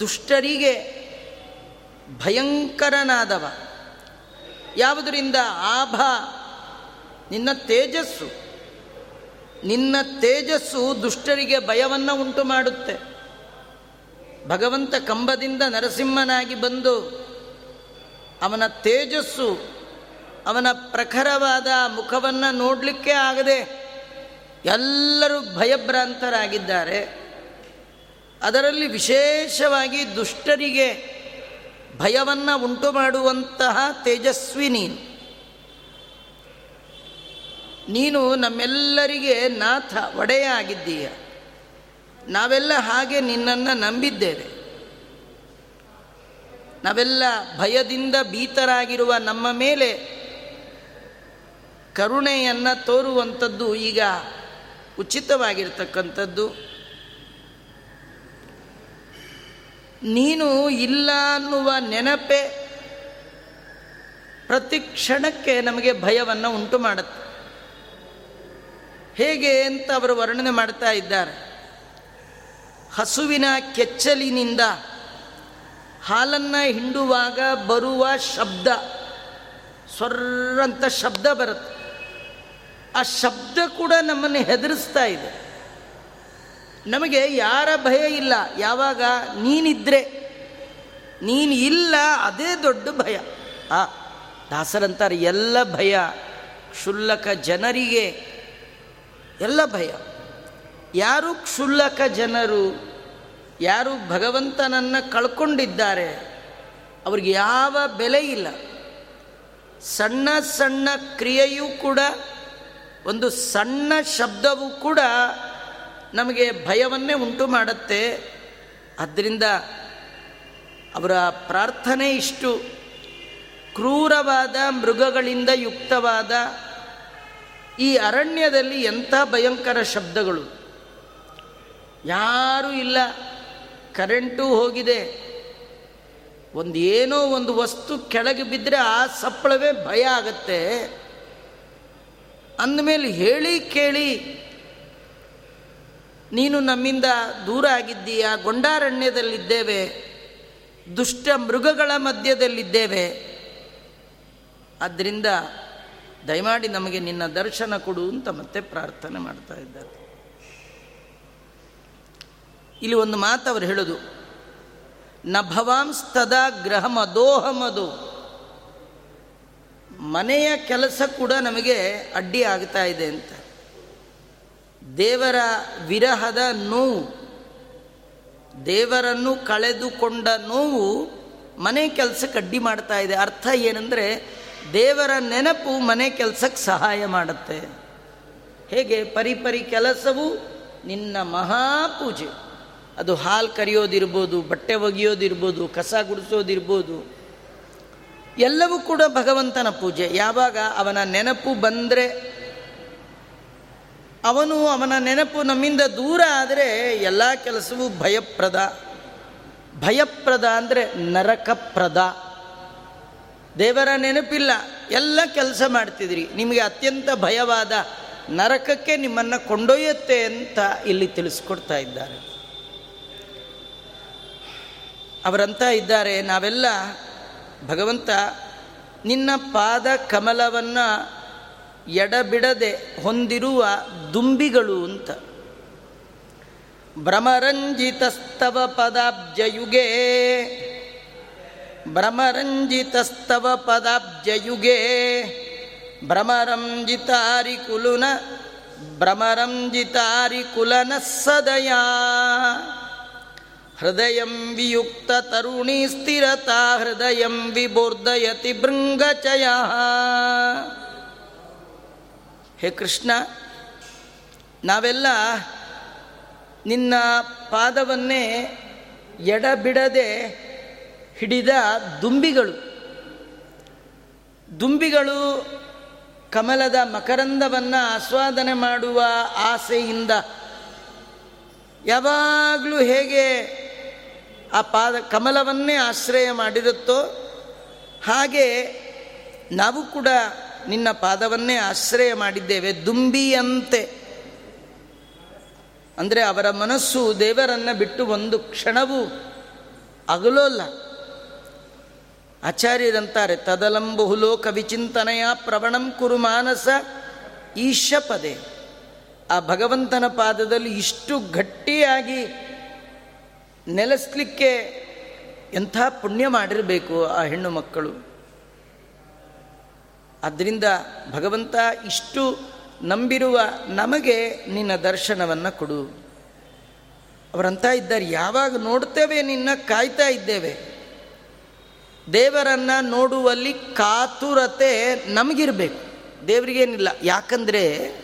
ದುಷ್ಟರಿಗೆ ಭಯಂಕರನಾದವ. ಯಾವುದರಿಂದ ಆಭ ನಿನ್ನ ತೇಜಸ್ಸು. ನಿನ್ನ ತೇಜಸ್ಸು ದುಷ್ಟರಿಗೆ ಭಯವನ್ನು ಉಂಟು ಮಾಡುತ್ತೆ. ಭಗವಂತ ಕಂಬದಿಂದ ನರಸಿಂಹನಾಗಿ ಬಂದು ಅವನ ತೇಜಸ್ಸು, ಅವನ ಪ್ರಖರವಾದ ಮುಖವನ್ನು ನೋಡಲಿಕ್ಕೆ ಆಗದೆ ಎಲ್ಲರೂ ಭಯಭ್ರಾಂತರಾಗಿದ್ದಾರೆ. ಅದರಲ್ಲಿ ವಿಶೇಷವಾಗಿ ದುಷ್ಟರಿಗೆ ಭಯವನ್ನು ಉಂಟು ಮಾಡುವಂತಹ ತೇಜಸ್ವಿ ನೀನು ನಮ್ಮೆಲ್ಲರಿಗೆ ನಾಥ ಒಡೆಯ ಆಗಿದ್ದೀಯ ನಾವೆಲ್ಲ ಹಾಗೆ ನಿನ್ನನ್ನು ನಂಬಿದ್ದೇವೆ. ನಾವೆಲ್ಲ ಭಯದಿಂದ ಭೀತರಾಗಿರುವ ನಮ್ಮ ಮೇಲೆ ಕರುಣೆಯನ್ನು ತೋರುವಂಥದ್ದು ಈಗ ಉಚಿತವಾಗಿರ್ತಕ್ಕಂಥದ್ದು. ನೀನು ಇಲ್ಲ ಅನ್ನುವ ನೆನಪೆ ಪ್ರತಿ ಕ್ಷಣಕ್ಕೆ ನಮಗೆ ಭಯವನ್ನು ಉಂಟು ಮಾಡುತ್ತೆ. ಹೇಗೆ ಅಂತ ಅವರು ವರ್ಣನೆ ಮಾಡ್ತಾ ಇದ್ದಾರೆ. ಹಸುವಿನ ಕೆಚ್ಚಲಿನಿಂದ ಹಾಲನ್ನು ಹಿಂಡುವಾಗ ಬರುವ ಶಬ್ದ ಸ್ವರ್ರಂತ ಶಬ್ದ ಬರುತ್ತೆ. ಆ ಶಬ್ದ ಕೂಡ ನಮ್ಮನ್ನು ಹೆದರಿಸ್ತಾ ಇದೆ. ನಮಗೆ ಯಾರ ಭಯ ಇಲ್ಲ, ಯಾವಾಗ ನೀನಿದ್ರೆ, ನೀನು ಇಲ್ಲ, ಅದೇ ದೊಡ್ಡ ಭಯ. ಆ ದಾಸರಂತಾರೆ ಎಲ್ಲ ಭಯ, ಕ್ಷುಲ್ಲಕ ಜನರಿಗೆ ಎಲ್ಲ ಭಯ. ಯಾರು ಕ್ಷುಲ್ಲಕ ಜನರು, ಯಾರು ಭಗವಂತನನ್ನು ಕಳ್ಕೊಂಡಿದ್ದಾರೆ, ಅವ್ರಿಗೆ ಯಾವ ಬೆಲೆ ಇಲ್ಲ. ಸಣ್ಣ ಸಣ್ಣ ಕ್ರಿಯೆಯೂ ಕೂಡ, ಒಂದು ಸಣ್ಣ ಶಬ್ದವೂ ಕೂಡ ನಮಗೆ ಭಯವನ್ನೇ ಉಂಟು ಮಾಡುತ್ತೆ. ಆದ್ದರಿಂದ ಅವರ ಪ್ರಾರ್ಥನೆ ಇಷ್ಟು ಕ್ರೂರವಾದ ಮೃಗಗಳಿಂದ ಯುಕ್ತವಾದ ಈ ಅರಣ್ಯದಲ್ಲಿ ಎಂಥ ಭಯಂಕರ ಶಬ್ದಗಳು? ಯಾರೂ ಇಲ್ಲ. ಕರೆಂಟು ಹೋಗಿದೆ. ಒಂದು ಏನೋ ಒಂದು ವಸ್ತು ಕೆಳಗೆ ಬಿದ್ದರೆ ಆ ಸಪ್ಪಳವೇ ಭಯ ಆಗತ್ತೆ. ಅಂದಮೇಲೆ ಹೇಳಿ ಕೇಳಿ, ನೀನು ನಮ್ಮಿಂದ ದೂರ ಆಗಿದ್ದೀಯ? ಗೊಂಡಾರಣ್ಯದಲ್ಲಿದ್ದೇವೆ. ದುಷ್ಟ ಮೃಗಗಳ ಮಧ್ಯದಲ್ಲಿದ್ದೇವೆ. ಆದ್ದರಿಂದ ದಯಮಾಡಿ ನಮಗೆ ನಿನ್ನ ದರ್ಶನ ಕೊಡು ಅಂತ ಮತ್ತೆ ಪ್ರಾರ್ಥನೆ ಮಾಡ್ತಾ ಇದ್ದಾರೆ. ಇಲ್ಲಿ ಒಂದು ಮಾತು ಅವರು ಹೇಳೋದು. ನ ಭವಾಂಸ್ತದ ಗ್ರಹ ಮದೋಹಮದು ಮನೆಯ ಕೆಲಸ ಕೂಡ ನಮಗೆ ಅಡ್ಡಿ ಆಗ್ತಾ ಇದೆ ಅಂತ. ದೇವರ ವಿರಹದ ನೋವು, ದೇವರನ್ನು ಕಳೆದುಕೊಂಡ ನೋವು ಮನೆ ಕೆಲಸಕ್ಕೆ ಅಡ್ಡಿ ಮಾಡ್ತಾ ಇದೆ. ಅರ್ಥ ಏನಂದರೆ ದೇವರ ನೆನಪು ಮನೆ ಕೆಲಸಕ್ಕೆ ಸಹಾಯ ಮಾಡುತ್ತೆ. ಹೇಗೆ? ಪರಿಪರಿ ಕೆಲಸವು ನಿನ್ನ ಮಹಾಪೂಜೆ ಅದು ಹಾಲು ಕರಿಯೋದಿರ್ಬೋದು, ಬಟ್ಟೆ ಒಗೆಯೋದಿರ್ಬೋದು, ಕಸ ಗುಡಿಸೋದಿರ್ಬೋದು. ಎಲ್ಲವೂ ಕೂಡ ಭಗವಂತನ ಪೂಜೆ. ಯಾವಾಗ ಅವನ ನೆನಪು ಬಂದರೆ, ಅವನು ಅವನ ನೆನಪು ನಮ್ಮಿಂದ ದೂರ ಆದರೆ ಎಲ್ಲ ಕೆಲಸವೂ ಭಯಪ್ರದ. ಭಯಪ್ರದ ಅಂದರೆ ನರಕಪ್ರದ. ದೇವರ ನೆನಪಿಲ್ಲ, ಎಲ್ಲ ಕೆಲಸ ಮಾಡ್ತಿದ್ರಿ. ನಿಮಗೆ ಅತ್ಯಂತ ಭಯವಾದ ನರಕಕ್ಕೆ ನಿಮ್ಮನ್ನು ಕೊಂಡೊಯ್ಯುತ್ತೆ ಅಂತ ಇಲ್ಲಿ ತಿಳಿಸ್ಕೊಡ್ತಾ ಇದ್ದಾರೆ. ಅವರಂತ ಇದ್ದಾರೆ, ನಾವೆಲ್ಲ ಭಗವಂತ ನಿನ್ನ ಪಾದ ಕಮಲವನ್ನು ಎಡಬಿಡದೆ ಹೊಂದಿರುವ ದುಂಬಿಗಳು ಅಂತ. ಭ್ರಮರಂಜಿತಸ್ತವ ಪದಾಬ್ಜಯುಗೆ ಭ್ರಮರಂಜಿತಸ್ತವ ಪದಾಬ್ಜಯುಗೆ. ಭ್ರಮರಂಜಿತಾರಿ ಕುಲುನ ಭ್ರಮರಂಜಿತಾರಿ ಕುಲನ ಸದಯಾ. ಹೃದಯ ವಿಯುಕ್ತ ತರುಣಿ ಸ್ಥಿರತಾ, ಹೃದಯಂ ವಿಬೋರ್ಧಯತಿ ಭೃಂಗಚಯ ಹೇ ಕೃಷ್ಣ, ನಾವೆಲ್ಲ ನಿನ್ನ ಪಾದವನ್ನೇ ಎಡಬಿಡದೆ ಹಿಡಿದ ದುಂಬಿಗಳು. ದುಂಬಿಗಳು ಕಮಲದ ಮಕರಂದವನ್ನು ಆಸ್ವಾದನೆ ಮಾಡುವ ಆಸೆಯಿಂದ ಯಾವಾಗಲೂ ಹೇಗೆ ಆ ಪಾದ ಕಮಲವನ್ನೇ ಆಶ್ರಯ ಮಾಡಿರುತ್ತೋ ಹಾಗೆ ನಾವು ಕೂಡ ನಿನ್ನ ಪಾದವನ್ನೇ ಆಶ್ರಯ ಮಾಡಿದ್ದೇವೆ. ದುಂಬಿಯಂತೆ ಅಂದರೆ ಅವರ ಮನಸ್ಸು ದೇವರನ್ನು ಬಿಟ್ಟು ಒಂದು ಕ್ಷಣವೂ ಅಗಲೋಲ್ಲ. ಆಚಾರ್ಯರಂತಾರೆ ತದಲಂಬಹುಲೋ ವಿಚಿಂತನೆಯ ಪ್ರವಣಂ ಕುರು ಮಾನಸ ಈಶಪದೆ. ಆ ಭಗವಂತನ ಪಾದದಲ್ಲಿ ಇಷ್ಟು ಗಟ್ಟಿಯಾಗಿ ನೆಲೆಸಲಿಕ್ಕೆ ಎಂಥ ಪುಣ್ಯ ಮಾಡಿರಬೇಕು ಆ ಹೆಣ್ಣು ಮಕ್ಕಳು. ಆದ್ದರಿಂದ ಭಗವಂತ ಇಷ್ಟು ನಂಬಿರುವ ನಮಗೆ ನಿನ್ನ ದರ್ಶನವನ್ನು ಕೊಡು. ಅವರಂತ ಇದ್ದಾರೆ, ಯಾವಾಗ ನೋಡ್ತೇವೆ ನಿನ್ನ ಕಾಯ್ತಾ ಇದ್ದೇವೆ. ದೇವರನ್ನು ನೋಡುವಲ್ಲಿ ಕಾತುರತೆ ನಮಗಿರಬೇಕು. ದೇವರಿಗೇನಿಲ್ಲ. ಯಾಕಂದರೆ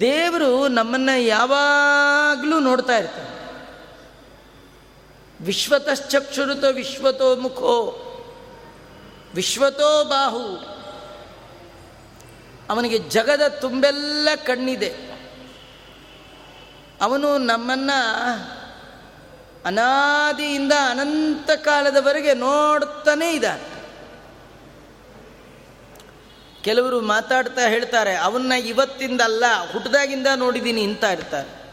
ದೇವರು ನಮ್ಮನ್ನು ಯಾವಾಗಲೂ ನೋಡ್ತಾ ಇರ್ತಾರೆ. ವಿಶ್ವತಶ್ಚಕ್ಷುರುತ ವಿಶ್ವತೋ ಮುಖೋ, ವಿಶ್ವತೋ ಬಾಹು. ಅವನಿಗೆ ಜಗದ ತುಂಬೆಲ್ಲ ಕಣ್ಣಿದೆ. ಅವನು ನಮ್ಮನ್ನು ಅನಾದಿಯಿಂದ ಅನಂತ ಕಾಲದವರೆಗೆ ನೋಡ್ತಾನೇ ಇದ್ದಾನೆ. ಕೆಲವರು ಮಾತಾಡ್ತಾ ಹೇಳ್ತಾರೆ, ಅವನ್ನ ಇವತ್ತಿಂದಲ್ಲ ಹುಟ್ಟದಾಗಿಂದ ನೋಡಿದ್ದೀನಿ ಅಂತ ಇರ್ತಾರೆ.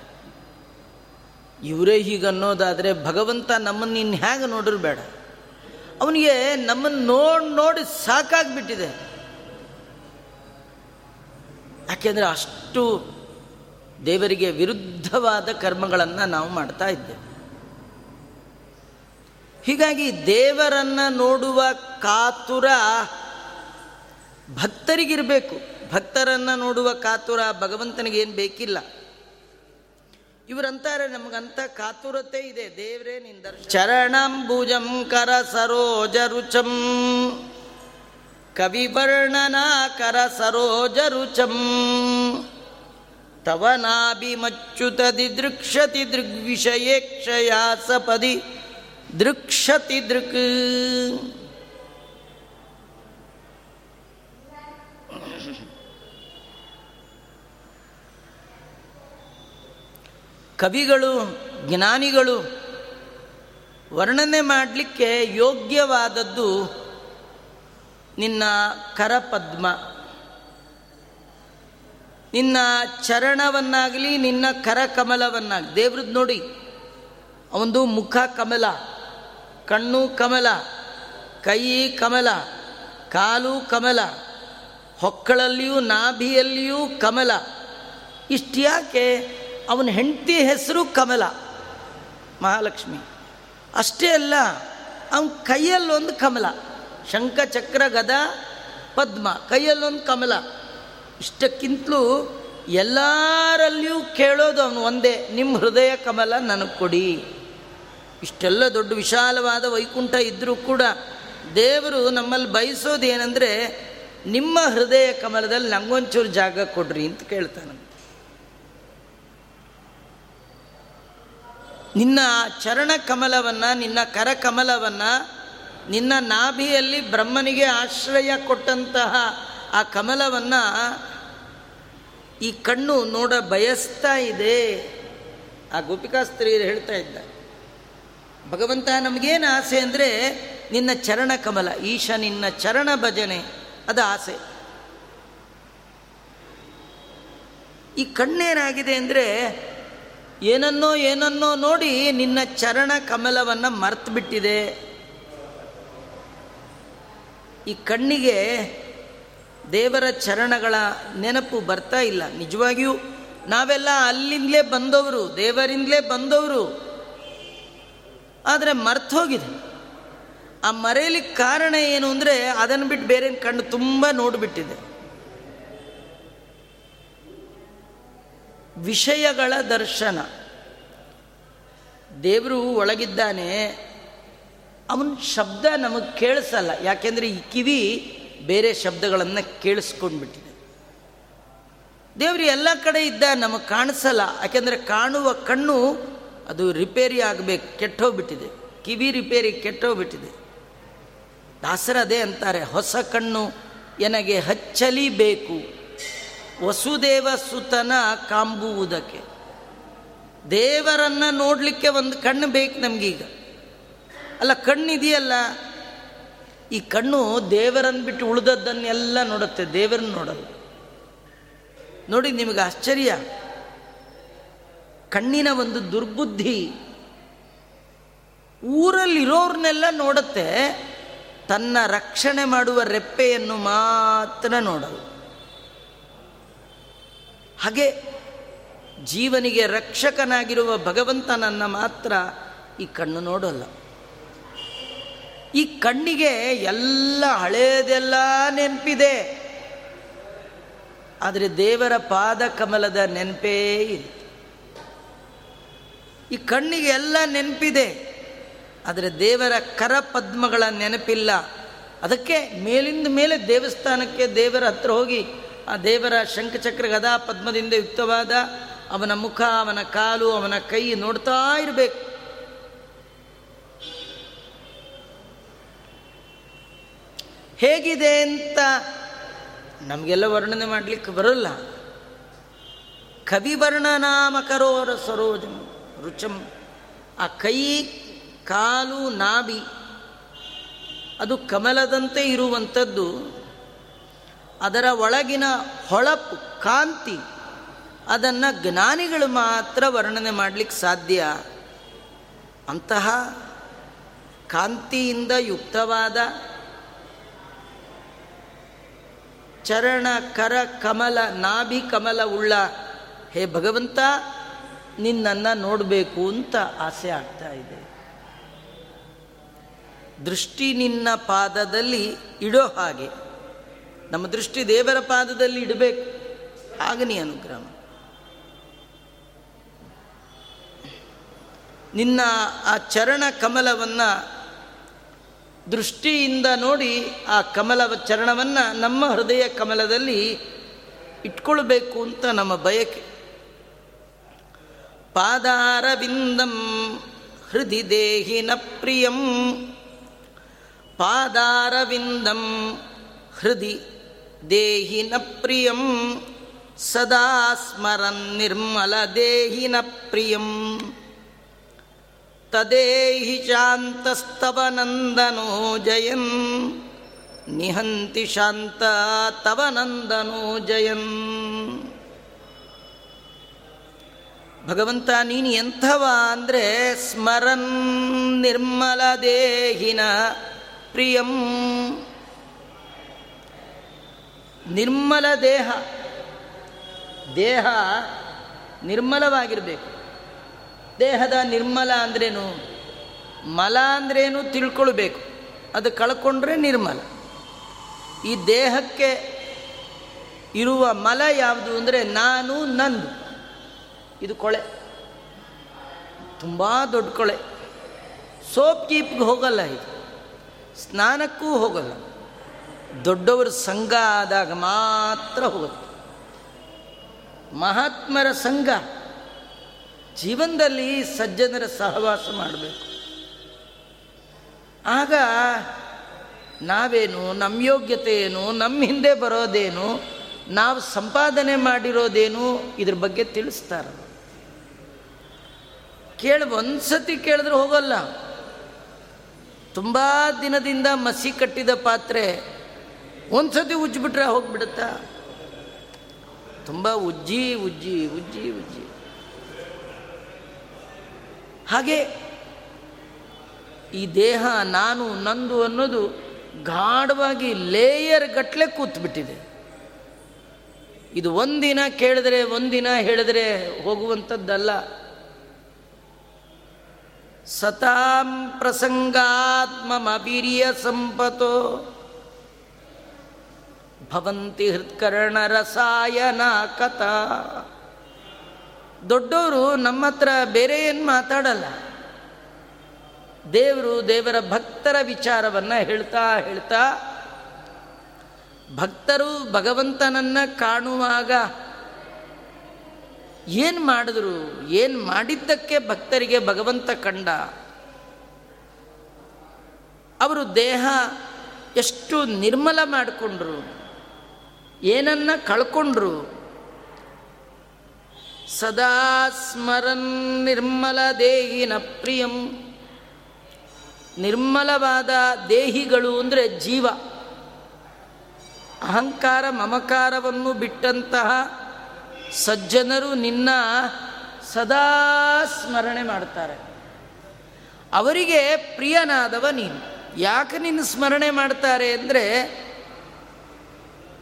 ಇವರೇ ಹೀಗೆ ಅನ್ನೋದಾದರೆ ಭಗವಂತ ನಮ್ಮನ್ನು ಇನ್ನು ಹೇಗೆ ನೋಡಿರು ಬೇಡ. ಅವನಿಗೆ ನಮ್ಮನ್ನು ನೋಡಿ ನೋಡಿ ಸಾಕಾಗ್ಬಿಟ್ಟಿದೆ. ಯಾಕೆಂದರೆ ಅಷ್ಟು ದೇವರಿಗೆ ವಿರುದ್ಧವಾದ ಕರ್ಮಗಳನ್ನು ನಾವು ಮಾಡ್ತಾ ಇದ್ದೇವೆ. ಹೀಗಾಗಿ ದೇವರನ್ನು ನೋಡುವ ಕಾತುರ ಭಕ್ತರಿಗಿರಬೇಕು. ಭಕ್ತರನ್ನು ನೋಡುವ ಕಾತುರ ಭಗವಂತನಿಗೆ ಏನು ಬೇಕಿಲ್ಲ. ಇವರಂತಾರೆ ನಮಗಂತ ಕಾತುರತೆ ಇದೆ. ದೇವರೇ ನಿಂದ ಚರಣಂಬುಜಂ ಕರ ಸರೋಜ ರುಚಂ. ಕವಿವರ್ಣನ ಕರ ಸರೋಜ ರುಚಂ. ತವ ನಾಭಿಮಚ್ಯುತದಿ ದೃಕ್ಷತಿ ದೃಗ್ವಿಷಯೇ ಕ್ಷಯಾ ಸಪದಿ ದೃಕ್ಷತಿ ದೃಕ್. ಕವಿಗಳು, ಜ್ಞಾನಿಗಳು ವರ್ಣನೆ ಮಾಡಲಿಕ್ಕೆ ಯೋಗ್ಯವಾದದ್ದು ನಿನ್ನ ಕರಪದ್ಮ. ನಿನ್ನ ಚರಣವನ್ನಾಗಲಿ, ನಿನ್ನ ಕರಕಮಲವನ್ನಾಗಲಿ. ದೇವ್ರದ್ದು ನೋಡಿ ಅವನದು ಮುಖ ಕಮಲ. ಕಣ್ಣು ಕಮಲ, ಕೈ ಕಮಲ, ಕಾಲು ಕಮಲ, ಹೊಕ್ಕಳಲ್ಲಿಯೂ ನಾಭಿಯಲ್ಲಿಯೂ ಕಮಲ. ಇಷ್ಟು ಯಾಕೆ ಅವನ ಹೆಂಡತಿ ಹೆಸರು ಕಮಲ? ಮಹಾಲಕ್ಷ್ಮಿ. ಅಷ್ಟೇ ಅಲ್ಲ, ಅವನ ಕೈಯಲ್ಲೊಂದು ಕಮಲ. ಶಂಖ, ಚಕ್ರ, ಗದ, ಪದ್ಮ, ಕೈಯಲ್ಲೊಂದು ಕಮಲ. ಇಷ್ಟಕ್ಕಿಂತಲೂ ಎಲ್ಲರಲ್ಲಿಯೂ ಕೇಳೋದು ಅವನು ಒಂದೇ ನಿಮ್ಮ ಹೃದಯ ಕಮಲ ನನಗೆ ಕೊಡಿ. ಇಷ್ಟೆಲ್ಲ ದೊಡ್ಡ ವಿಶಾಲವಾದ ವೈಕುಂಠ ಇದ್ದರೂ ಕೂಡ ದೇವರು ನಮ್ಮಲ್ಲಿ ಬಯಸೋದು ಏನಂದರೆ ನಿಮ್ಮ ಹೃದಯ ಕಮಲದಲ್ಲಿ ನಂಗೊಂಚೂರು ಜಾಗ ಕೊಡ್ರಿ ಅಂತ ಕೇಳ್ತಾನೆ. ನಿನ್ನ ಚರಣ ಕಮಲವನ್ನು, ನಿನ್ನ ಕರಕಮಲವನ್ನು ನಿನ್ನ ನಾಭಿಯಲ್ಲಿ ಬ್ರಹ್ಮನಿಗೆ ಆಶ್ರಯ ಕೊಟ್ಟಂತಹ ಆ ಕಮಲವನ್ನು ಈ ಕಣ್ಣು ನೋಡ ಬಯಸ್ತಾ ಇದೆ. ಆ ಗೋಪಿಕಾ ಸ್ತ್ರೀಯರು ಹೇಳ್ತಾ ಇದ್ದ ಭಗವಂತ ನಮಗೇನು ಆಸೆ ಅಂದರೆ ನಿನ್ನ ಚರಣ ಕಮಲ, ಈಶ ನಿನ್ನ ಚರಣ ಭಜನೆ, ಅದು ಆಸೆ. ಈ ಕಣ್ಣೇನಾಗಿದೆ ಅಂದರೆ ಏನನ್ನೋ ಏನನ್ನೋ ನೋಡಿ ನಿನ್ನ ಚರಣ ಕಮಲವನ್ನು ಮರ್ತು ಬಿಟ್ಟಿದೆ ಈ ಕಣ್ಣಿಗೆ ದೇವರ ಚರಣಗಳ ನೆನಪು ಬರ್ತಾ ಇಲ್ಲ. ನಿಜವಾಗಿಯೂ ನಾವೆಲ್ಲ ಅಲ್ಲಿಂದಲೇ ಬಂದವರು, ದೇವರಿಂದಲೇ ಬಂದವರು. ಆದರೆ ಮರ್ತು ಹೋಗಿದೆ. ಆ ಮರೆಯಲಿಕ್ಕೆ ಕಾರಣ ಏನು ಅಂದರೆ ಅದನ್ನು ಬಿಟ್ಟು ಬೇರೆ ಕಣ್ಣು ತುಂಬ ನೋಡಿಬಿಟ್ಟಿದೆ. ವಿಷಯಗಳ ದರ್ಶನ. ದೇವರು ಒಳಗಿದ್ದಾನೆ, ಅವನ ಶಬ್ದ ನಮಗೆ ಕೇಳಿಸಲ್ಲ. ಯಾಕೆಂದರೆ ಈ ಕಿವಿ ಬೇರೆ ಶಬ್ದಗಳನ್ನು ಕೇಳಿಸ್ಕೊಂಡ್ಬಿಟ್ಟಿದೆ. ದೇವರು ಎಲ್ಲ ಕಡೆ ಇದ್ದ ನಮಗೆ ಕಾಣಿಸಲ್ಲ. ಯಾಕೆಂದರೆ ಕಾಣುವ ಕಣ್ಣು ಅದು ರಿಪೇರಿ ಆಗಬೇಕು, ಕೆಟ್ಟೋಗ್ಬಿಟ್ಟಿದೆ. ಕಿವಿ ರಿಪೇರಿ ಕೆಟ್ಟೋಗ್ಬಿಟ್ಟಿದೆ. ದಾಸರದೇ ಅಂತಾರೆ, ಹೊಸ ಕಣ್ಣು ಎನಗೆ ಹಚ್ಚಲಿಬೇಕು, ವಸುದೇವ ಸುತನ ಕಾಂಬುವುದಕ್ಕೆ. ದೇವರನ್ನು ನೋಡಲಿಕ್ಕೆ ಒಂದು ಕಣ್ಣು ಬೇಕು ನಮಗೀಗ. ಅಲ್ಲ, ಕಣ್ಣಿದೆಯಲ್ಲ? ಈ ಕಣ್ಣು ದೇವರನ್ನು ಬಿಟ್ಟು ಉಳಿದದ್ದನ್ನೆಲ್ಲ ನೋಡುತ್ತೆ, ದೇವರನ್ನು ನೋಡಲ್ಲ ನೋಡಿ, ನಿಮಗೆ ಆಶ್ಚರ್ಯ. ಕಣ್ಣಿನ ಒಂದು ದುರ್ಬುದ್ಧಿ. ಊರಲ್ಲಿರೋರ್ನೆಲ್ಲ ನೋಡುತ್ತೆ, ತನ್ನ ರಕ್ಷಣೆ ಮಾಡುವ ರೆಪ್ಪೆಯನ್ನು ಮಾತ್ರ ನೋಡಲ್ಲ. ಹಾಗೆ ಜೀವನಿಗೆ ರಕ್ಷಕನಾಗಿರುವ ಭಗವಂತನನ್ನು ಮಾತ್ರ ಈ ಕಣ್ಣು ನೋಡಲ್ಲ. ಈ ಕಣ್ಣಿಗೆ ಎಲ್ಲ ಹಳೆಯದೆಲ್ಲ ನೆನಪಿದೆ. ಆದರೆ ದೇವರ ಪಾದ ಕಮಲದ ನೆನಪೇ ಇಲ್ಲ. ಈ ಕಣ್ಣಿಗೆ ಎಲ್ಲ ನೆನಪಿದೆ, ಆದರೆ ದೇವರ ಕರ ಪದ್ಮಗಳ ನೆನಪಿಲ್ಲ. ಅದಕ್ಕೆ ಮೇಲಿಂದ ಮೇಲೆ ದೇವಸ್ಥಾನಕ್ಕೆ ದೇವರ ಹತ್ರ ಹೋಗಿ, ಆ ದೇವರ ಶಂಖಚಕ್ರ ಗದಾ ಪದ್ಮದಿಂದ ಯುಕ್ತವಾದ ಅವನ ಮುಖ, ಅವನ ಕಾಲು, ಅವನ ಕೈ ನೋಡ್ತಾ ಇರಬೇಕು. ಹೇಗಿದೆ ಅಂತ ನಮಗೆಲ್ಲ ವರ್ಣನೆ ಮಾಡಲಿಕ್ಕೆ ಬರಲ್ಲ. ಕವಿವರ್ಣನಾಮಕರೋರ ಸರೋಜನು. ಸರೋಜಂ ರುಚಂ. ಆ ಕೈ, ಕಾಲು, ನಾಭಿ, ಅದು ಕಮಲದಂತೆ ಇರುವಂಥದ್ದು. ಅದರ ಒಳಗಿನ ಹೊಳಪು, ಕಾಂತಿ, ಅದನ್ನು ಜ್ಞಾನಿಗಳು ಮಾತ್ರ ವರ್ಣನೆ ಮಾಡಲಿಕ್ಕೆ ಸಾಧ್ಯ. ಅಂತಹ ಕಾಂತಿಯಿಂದ ಯುಕ್ತವಾದ ಚರಣ, ಕರ, ಕಮಲ, ನಾಭಿ, ಕಮಲ ಉಳ್ಳ, ಹೇ ಭಗವಂತ ನಿನ್ನನ್ನು ನೋಡಬೇಕು ಅಂತ ಆಸೆ ಆಗ್ತಾ ಇದೆ. ದೃಷ್ಟಿ ನಿನ್ನ ಪಾದದಲ್ಲಿ ಇಡೋ ಹಾಗೆ. ನಮ್ಮ ದೃಷ್ಟಿ ದೇವರ ಪಾದದಲ್ಲಿ ಇಡಬೇಕು. ಆಗ ನೀ ಅನುಗ್ರಹ ನಿನ್ನ ಆ ಚರಣ ಕಮಲವನ್ನು ದೃಷ್ಟಿಯಿಂದ ನೋಡಿ ಆ ಕಮಲವ ಚರಣವನ್ನು ನಮ್ಮ ಹೃದಯ ಕಮಲದಲ್ಲಿ ಇಟ್ಕೊಳ್ಬೇಕು ಅಂತ ನಮ್ಮ ಬಯಕೆ. ಪಾದಾರವಿಂದಂ ಹೃದಿ ದೇಹಿನ ಪ್ರಿಯಂ. ಪಾದಾರವಿಂದಂ ಹೃದಿ ದೇಹಿನ ಪ್ರಿಯಂ. ಸದಾ ಸ್ಮರನ್ ನಿರ್ಮಲ ದೇಹಿನ ಪ್ರಿಯಂ. ತದೇಹಿ ಶಾಂತಸ್ತವ ನಂದನೋ ಜಯನ್. ನಿಹಂತಿ ಶಾಂತ ತವ ನಂದನೋ ಜಯನ್. ಭಗವಂತ, ನೀನು ಎಂಥವ ಅಂದರೆ ಸ್ಮರನ್ ನಿರ್ಮಲ ದೇಹಿನ ಪ್ರಿಯಂ. ನಿರ್ಮಲ ದೇಹ ದೇಹ ನಿರ್ಮಲವಾಗಿರಬೇಕು. ದೇಹದ ನಿರ್ಮಲ ಅಂದ್ರೇನು? ಮಲ ಅಂದ್ರೇನು ತಿಳ್ಕೊಳ್ಬೇಕು. ಅದು ಕಳ್ಕೊಂಡ್ರೆ ನಿರ್ಮಲ. ಈ ದೇಹಕ್ಕೆ ಇರುವ ಮಲ ಯಾವುದು ಅಂದರೆ ನಾನು, ನಂದು. ಇದು ಕೊಳೆ. ತುಂಬ ದೊಡ್ಡ ಕೊಳೆ. ಸೋಪ್ ಕೀಪ್ಗೆ ಹೋಗಲ್ಲ ಇದು. ಸ್ನಾನಕ್ಕೂ ಹೋಗಲ್ಲ. ದೊಡ್ಡವರ ಸಂಘ ಆದಾಗ ಮಾತ್ರ ಹೋಗುತ್ತೆ ಮಹಾತ್ಮರ ಸಂಘ. ಜೀವನದಲ್ಲಿ ಸಜ್ಜನರ ಸಹವಾಸ ಮಾಡಬೇಕು. ಆಗ ನಾವೇನು ನಮ್ಮ ಯೋಗ್ಯತೆ ಏನು ನಮ್ಮ ಹಿಂದೆ ಬರೋದೇನು ನಾವು ಸಂಪಾದನೆ ಮಾಡಿರೋದೇನು ಇದ್ರ ಬಗ್ಗೆ ತಿಳಿಸ್ತಾರೆ. ಕೇಳಿ ಒಂದ್ಸತಿ ಕೇಳಿದ್ರೆ ಹೋಗಲ್ಲ. ತುಂಬ ದಿನದಿಂದ ಮಸಿ ಕಟ್ಟಿದ ಪಾತ್ರೆ ಒಂದ್ಸತಿ ಉಜ್ಜಿಬಿಟ್ರೆ ಹೋಗ್ಬಿಡುತ್ತಾ? ತುಂಬ ಉಜ್ಜಿ ಉಜ್ಜಿ ಉಜ್ಜಿ ಉಜ್ಜಿ. ಹಾಗೆ ಈ ದೇಹ ನಾನು ನಂದು ಅನ್ನೋದು ಗಾಢವಾಗಿ ಲೇಯರ್ ಗಟ್ಟಲೆ ಕೂತ್ಬಿಟ್ಟಿದೆ. ಇದು ಒಂದಿನ ಕೇಳಿದ್ರೆ ಒಂದಿನ ಹೇಳಿದ್ರೆ ಹೋಗುವಂಥದ್ದಲ್ಲ. ಸತಾಂ ಪ್ರಸಂಗಾತ್ಮಮವೀರ್ಯ ಸಂಪತೋ. ಭವಂತಿ ಹೃತ್ಕರ್ಣ ರಸಾಯನ ಕಥಾ. ದೊಡ್ಡವರು ನಮ್ಮ ಹತ್ರ ಬೇರೆ ಏನು ಮಾತಾಡಲ್ಲ. ದೇವರು ದೇವರ ಭಕ್ತರ ವಿಚಾರವನ್ನು ಹೇಳ್ತಾ ಹೇಳ್ತಾ ಭಕ್ತರು ಭಗವಂತನನ್ನ ಕಾಣುವಾಗ ಏನು ಮಾಡಿದ್ರು? ಏನು ಮಾಡಿದ್ದಕ್ಕೆ ಭಕ್ತರಿಗೆ ಭಗವಂತ ಕಂಡ? ಅವರು ದೇಹ ಎಷ್ಟು ನಿರ್ಮಲ ಮಾಡಿಕೊಂಡ್ರು? ಏನನ್ನ ಕಳ್ಕೊಂಡ್ರು? ಸದಾ ಸ್ಮರನ್ ನಿರ್ಮಲ ದೇಹಿನ ಪ್ರಿಯಂ. ನಿರ್ಮಲವಾದ ದೇಹಿಗಳು ಅಂದರೆ ಜೀವ. ಅಹಂಕಾರ ಮಮಕಾರವನ್ನು ಬಿಟ್ಟಂತಹ ಸಜ್ಜನರು ನಿನ್ನ ಸದಾ ಸ್ಮರಣೆ ಮಾಡ್ತಾರೆ. ಅವರಿಗೆ ಪ್ರಿಯನಾದವ ನೀನು. ಯಾಕೆ ನಿನ್ನ ಸ್ಮರಣೆ ಮಾಡ್ತಾರೆ ಅಂದರೆ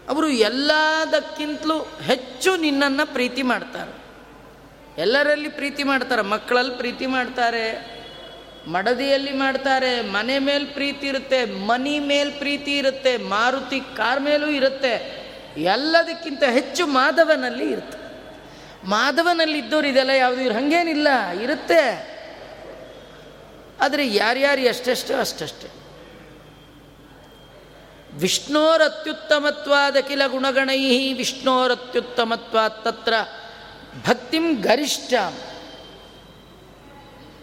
ಅವರು ಎಲ್ಲದಕ್ಕಿಂತಲೂ ಹೆಚ್ಚು ನಿನ್ನನ್ನು ಪ್ರೀತಿ ಮಾಡ್ತಾರೆ. ಎಲ್ಲರಲ್ಲಿ ಪ್ರೀತಿ ಮಾಡ್ತಾರೆ, ಮಕ್ಕಳಲ್ಲಿ ಪ್ರೀತಿ ಮಾಡ್ತಾರೆ. ಮಡದಿಯಲ್ಲಿ ಮಾಡ್ತಾರೆ, ಮನೆ ಮೇಲೆ ಪ್ರೀತಿ ಇರುತ್ತೆ, ಮನಿ ಮೇಲೆ ಪ್ರೀತಿ ಇರುತ್ತೆ, ಮಾರುತಿ ಕಾರ್ ಮೇಲೂ ಇರುತ್ತೆ. ಎಲ್ಲದಕ್ಕಿಂತ ಹೆಚ್ಚು ಮಾಧವನಲ್ಲಿ ಇರುತ್ತೆ. ಮಾಧವನಲ್ಲಿ ಇದ್ದವ್ರು ಇದೆಲ್ಲ ಯಾವುದು ಇವ್ರು ಹಾಗೇನಿಲ್ಲ, ಇರುತ್ತೆ. ಆದರೆ ಯಾರ್ಯಾರು ಎಷ್ಟೆಷ್ಟು ಅಷ್ಟಷ್ಟೇ. ವಿಷ್ಣೋರತ್ಯುತ್ತಮತ್ವಾದ ಕಿಲ ಗುಣಗಣೈ ವಿಷ್ಣೋರತ್ಯುತ್ತಮತ್ವಾತ್ ತತ್ರ ಭಕ್ತಿಂ ಗರಿಷ್ಠ.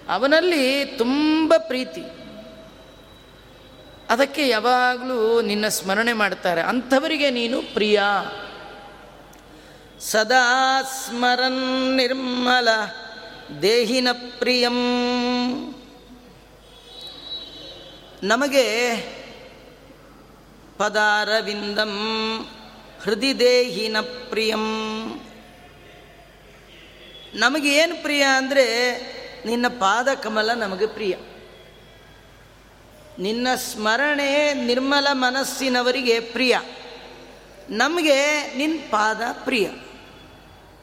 ಅವನಲ್ಲಿ ತುಂಬ ಪ್ರೀತಿ. ಅದಕ್ಕೆ ಯಾವಾಗಲೂ ನಿನ್ನ ಸ್ಮರಣೆ ಮಾಡ್ತಾರೆ. ಅಂಥವರಿಗೆ ನೀನು ಪ್ರಿಯ. ಸದಾ ಸ್ಮರನ್ ನಿರ್ಮಲ ದೇಹಿನ ಪ್ರಿಯಂ. ನಮಗೆ ಪದಾರವಿಂದಂ ಹೃದಯ ದೇಹಿನ ಪ್ರಿಯಂ. ನಮಗೇನು ಪ್ರಿಯ ಅಂದರೆ ನಿನ್ನ ಪಾದ ಕಮಲ ನಮಗೆ ಪ್ರಿಯ. ನಿನ್ನ ಸ್ಮರಣೆ ನಿರ್ಮಲ ಮನಸ್ಸಿನವರಿಗೆ ಪ್ರಿಯ. ನಮಗೆ ನಿನ್ನ ಪಾದ ಪ್ರಿಯ.